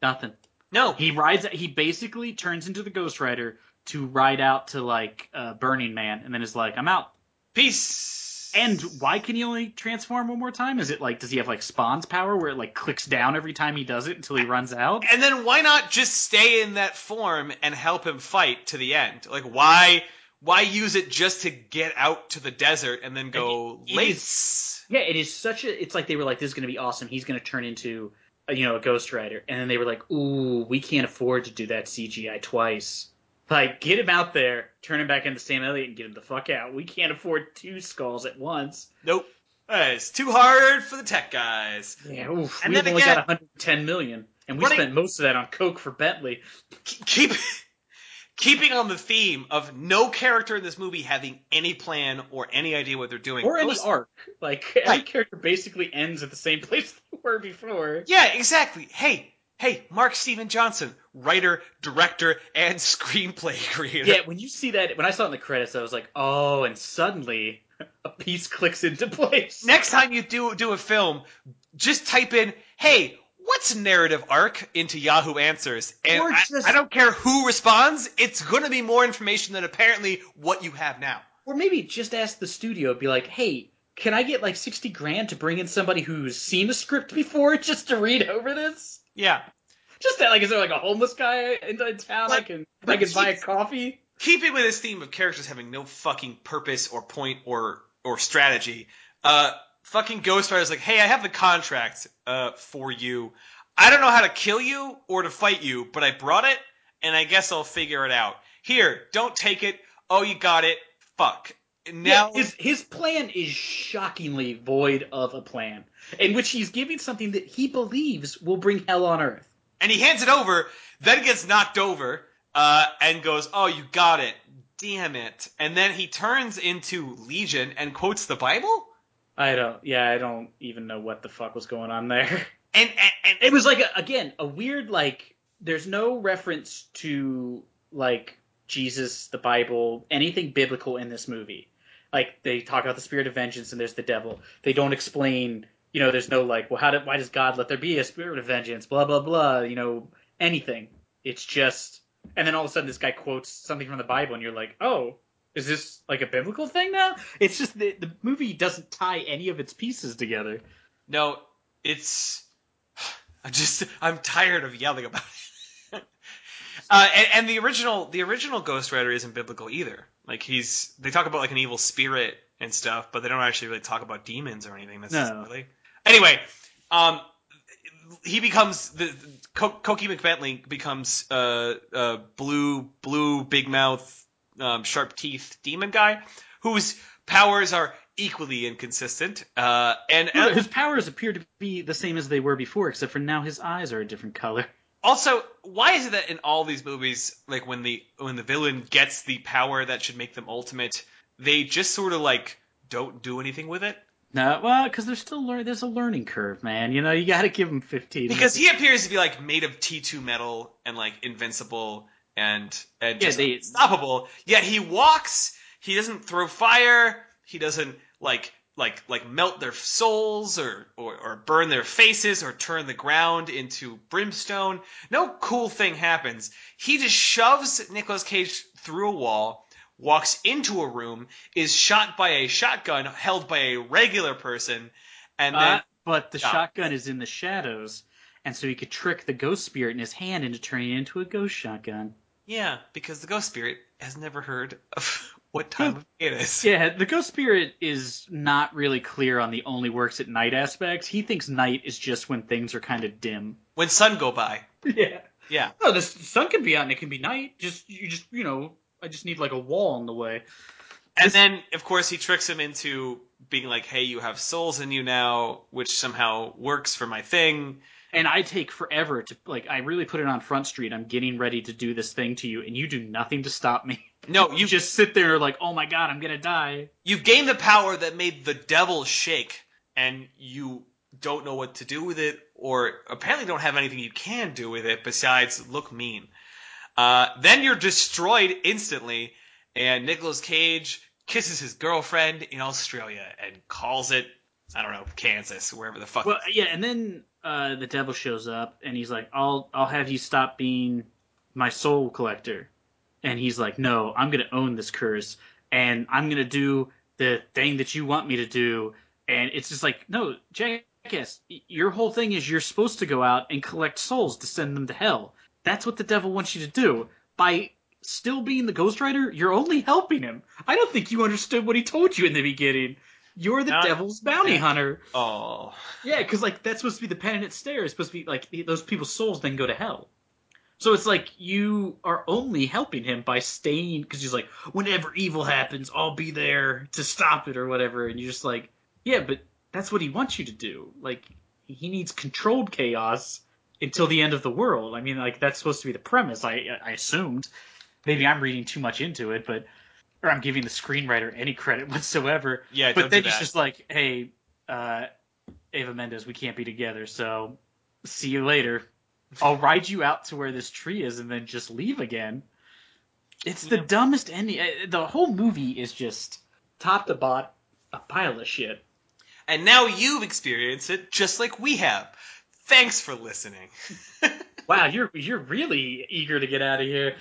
nothing. no, He rides. He basically turns into the Ghost Rider to ride out to like uh, Burning Man, and then is like, I'm out. peace. And why can he only transform one more time? Is it like does he have like Spawn's power where it like clicks down every time he does it until he runs out? And then why not just stay in that form and help him fight to the end? Like why why use it just to get out to the desert and then go it late? Yeah, it is such a. It's like they were like, "This is going to be awesome. He's going to turn into, a, you know, a Ghost Rider," and then they were like, "Ooh, we can't afford to do that CGI twice. Like, get him out there, turn him back into Sam Elliott, and get him the fuck out. We can't afford two skulls at once." Nope. Uh, it's too hard for the tech guys. Yeah, oof. And We've then only again- got 110 million, and we Running- spent most of that on Coke for Bentley. Keep keeping on the theme of no character in this movie having any plan or any idea what they're doing. Or any Those- arc. Like, every Right. character basically ends at the same place they were before. Yeah, exactly. Hey, hey, Mark Steven Johnson, writer, director, and screenplay creator. Yeah, when you see that, when I saw it in the credits, I was like, oh, and suddenly a piece clicks into place. Next time you do do a film, just type in, "Hey, what's narrative arc?" into Yahoo Answers, and I, just- I don't care who responds. It's going to be more information than apparently what you have now. Or maybe just ask the studio, be like, hey, can I get like 60 grand to bring in somebody who's seen a script before just to read over this? Yeah. Just that, like, is there like a homeless guy in, in town I can, I can buy a keep- coffee? Keeping with this theme of characters having no fucking purpose or point or or strategy, uh, fucking Ghost Rider's like, "Hey, I have the contract uh for you. I don't know how to kill you or to fight you, but I brought it, and I guess I'll figure it out. Here, don't take it. Oh, you got it. Fuck." Now Yeah, his his plan is shockingly void of a plan, in which he's giving something that he believes will bring hell on earth. and he hands it over, then gets knocked over, uh, and goes, "Oh, you got it. Damn it!" And then he turns into Legion and quotes the Bible. I don't, yeah, I don't even know what the fuck was going on there. And and, and It was like a, again a weird like. There's no reference to like Jesus, the Bible, anything biblical in this movie. Like they talk about the spirit of vengeance and there's the devil. They don't explain. You know, there's no like, well, how did why does God let there be a spirit of vengeance? Blah blah blah. You know, anything. It's just, and then all of a sudden this guy quotes something from the Bible, and you're like, oh, is this like a biblical thing now? It's just the the movie doesn't tie any of its pieces together. no, it's. I just I'm tired of yelling about it. uh, and, and the original the original Ghost Rider isn't biblical either. Like he's they talk about like an evil spirit and stuff, but they don't actually really talk about demons or anything necessarily. Anyway, um, he becomes the, the Co- Cokie McBentley becomes uh, uh, blue blue big mouth um, sharp teeth demon guy whose powers are equally inconsistent. Uh, and No, his powers appear to be the same as they were before, except for now his eyes are a different color. also, why is it that in all these movies, like when the when the villain gets the power that should make them ultimate, they just sort of like don't do anything with it? No, well, because there's still lear- there's a learning curve, man. You know, you got to give him 15. Because he appears to be like made of T2 metal and like invincible and and Yeah, just they- unstoppable. Yet he walks. He doesn't throw fire. He doesn't like like like melt their souls or, or or burn their faces or turn the ground into brimstone. No cool thing happens. He just shoves Nicolas Cage through a wall. Walks into a room, is shot by a shotgun held by a regular person, and then Uh, but the Yeah. shotgun is in the shadows, and so he could trick the ghost spirit in his hand into turning it into a ghost shotgun. Yeah, because the ghost spirit has never heard of what time hmm. of day it is. Yeah, the ghost spirit is not really clear on the only works at night aspects. He thinks night is just when things are kind of dim. When sun go by. Yeah. Yeah. No, the sun can be out and it can be night. Just you just you know, I just need like a wall in the way. And then, of course, he tricks him into being like, hey, you have souls in you now, which somehow works for my thing. And I take forever to like I really put it on Front Street. I'm getting ready to do this thing to you, and you do nothing to stop me. No, You just sit there like, oh my god, I'm gonna die. you've gained the power that made the devil shake, and you don't know what to do with it, or apparently don't have anything you can do with it besides look mean. Uh, then you're destroyed instantly, and Nicolas Cage kisses his girlfriend in Australia and calls it, I don't know, Kansas, wherever the fuck. Well, yeah, and then uh, the devil shows up and he's like, "I'll I'll have you stop being my soul collector," and he's like, "No, I'm gonna own this curse, and I'm gonna do the thing that you want me to do." And it's just like, no, jackass, your whole thing is you're supposed to go out and collect souls to send them to hell. That's what the devil wants you to do. By still being the Ghost Rider, you're only helping him. I don't think you understood what he told you in the beginning. You're the Not- devil's bounty hunter. oh. Yeah, because like that's supposed to be the penitent stare. It's supposed to be like those people's souls then go to hell. So it's like you are only helping him by staying because he's like, whenever evil happens, I'll be there to stop it or whatever. And you're just like, yeah, but that's what he wants you to do. Like he needs controlled chaos until the end of the world. I mean, like that's supposed to be the premise. I I assumed. Maybe I'm reading too much into it, but or I'm giving the screenwriter any credit whatsoever. Yeah, But don't then he's just like, hey, uh, Eva Mendes, we can't be together, so see you later. I'll ride you out to where this tree is and then just leave again. It's the Yeah. dumbest ending. The whole movie is just top to bottom a pile of shit. And now you've experienced it just like we have. Thanks for listening. Wow, you're you're really eager to get out of here.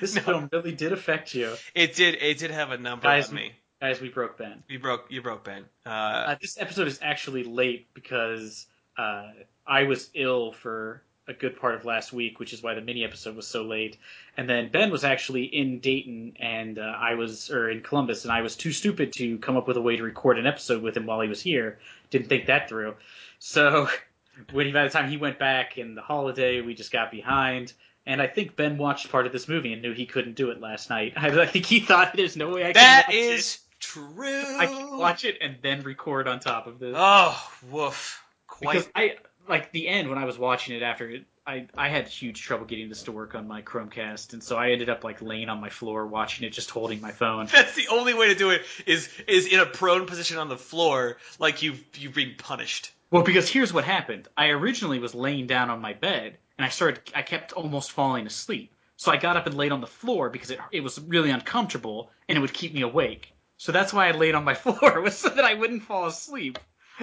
This No. film really did affect you, It did. It did have a number Guys, on me. guys. We broke Ben. You broke. You broke Ben. Uh, Uh, this episode is actually late because uh, I was ill for a good part of last week, which is why the mini episode was so late. And then Ben was actually in Dayton, and uh, I was, or in Columbus, and I was too stupid to come up with a way to record an episode with him while he was here. Didn't think that through. So when he, by the time he went back in the holiday, we just got behind. And I think Ben watched part of this movie and knew he couldn't do it last night. I, I think he thought there's no way I can that watch is it. true. I can watch it and then record on top of this. Oh, woof. Quite. Because I like the end when I was watching it after it, I I had huge trouble getting this to work on my Chromecast, and so I ended up like laying on my floor watching it, just holding my phone. That's the only way to do it. Is is in a prone position on the floor, like you, you've been punished. Well, because here's what happened. I originally was laying down on my bed, and I started. I kept almost falling asleep. So I got up and laid on the floor because it it was really uncomfortable, and it would keep me awake. So that's why I laid on my floor was so that I wouldn't fall asleep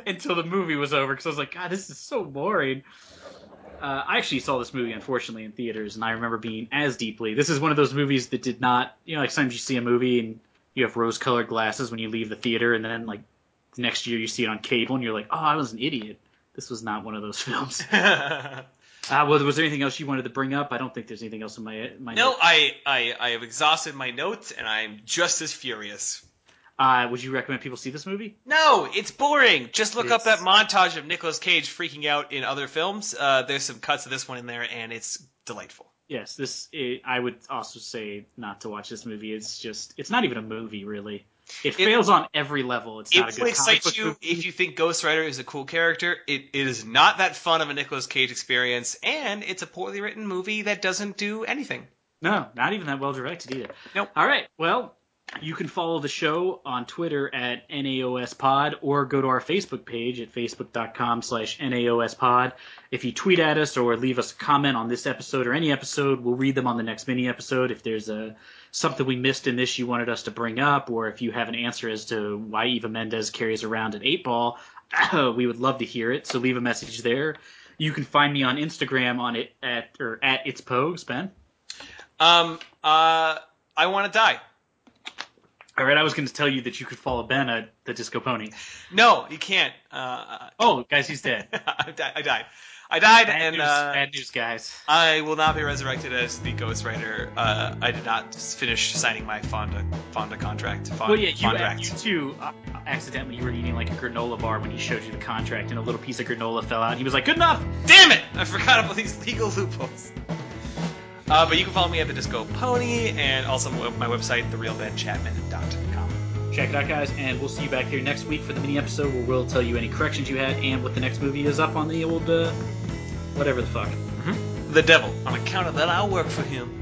until the movie was over. Because I was like, God, this is so boring. Uh, I actually saw this movie, unfortunately, in theaters, and I remember being as deeply. This is one of those movies that did not, you know, like sometimes you see a movie and you have rose-colored glasses when you leave the theater, and then like next year you see it on cable, and you're like, oh, I was an idiot. This was not one of those films. Uh, well, was there anything else you wanted to bring up? I don't think there's anything else in my my no, notes. I, I I have exhausted my notes, and I'm just as furious. Uh, would you recommend people see this movie? No, it's boring. Just look up that montage of Nicolas Cage freaking out in other films. Uh, there's some cuts of this one in there, and it's delightful. Yes, this it, I would also say not to watch this movie. It's just it's not even a movie really. It, It- fails on every level. It's It not a good comic excite book you if you think Ghost Rider is a cool character. It, it is not that fun of a Nicolas Cage experience, and it's a poorly written movie that doesn't do anything. No, not even that well directed either. Nope. All right. Well, you can follow the show on Twitter at NAOSPod or go to our Facebook page at facebook.com slash NAOSPod. If you tweet at us or leave us a comment on this episode or any episode, we'll read them on the next mini episode. If there's a something we missed in this you wanted us to bring up, or if you have an answer as to why Eva Mendes carries around an eight ball, we would love to hear it. So leave a message there. You can find me on Instagram on it at or at it's Pogues, Ben. Um, uh, I want to die. All right, I was going to tell you that you could follow Ben at the Disco Pony. No, you can't. Uh, Oh, guys, he's dead. I died. I died. Bad and news, uh, bad news, guys. I will not be resurrected as the Ghost Rider. Uh, I did not finish signing my Fonda Fonda contract. Fond, Well, yeah, you, you too. Uh, accidentally, you were eating like a granola bar when he showed you the contract, and a little piece of granola fell out. And he was like, "Good enough." Damn it! I forgot about these legal loopholes. Uh, but you can follow me at the Disco Pony and also my website, therealbenchapman.com. Check it out, guys, and we'll see you back here next week for the mini episode where we'll tell you any corrections you had and what the next movie is up on the old, uh, whatever the fuck. Mm-hmm. The devil. On account of that, I'll work for him.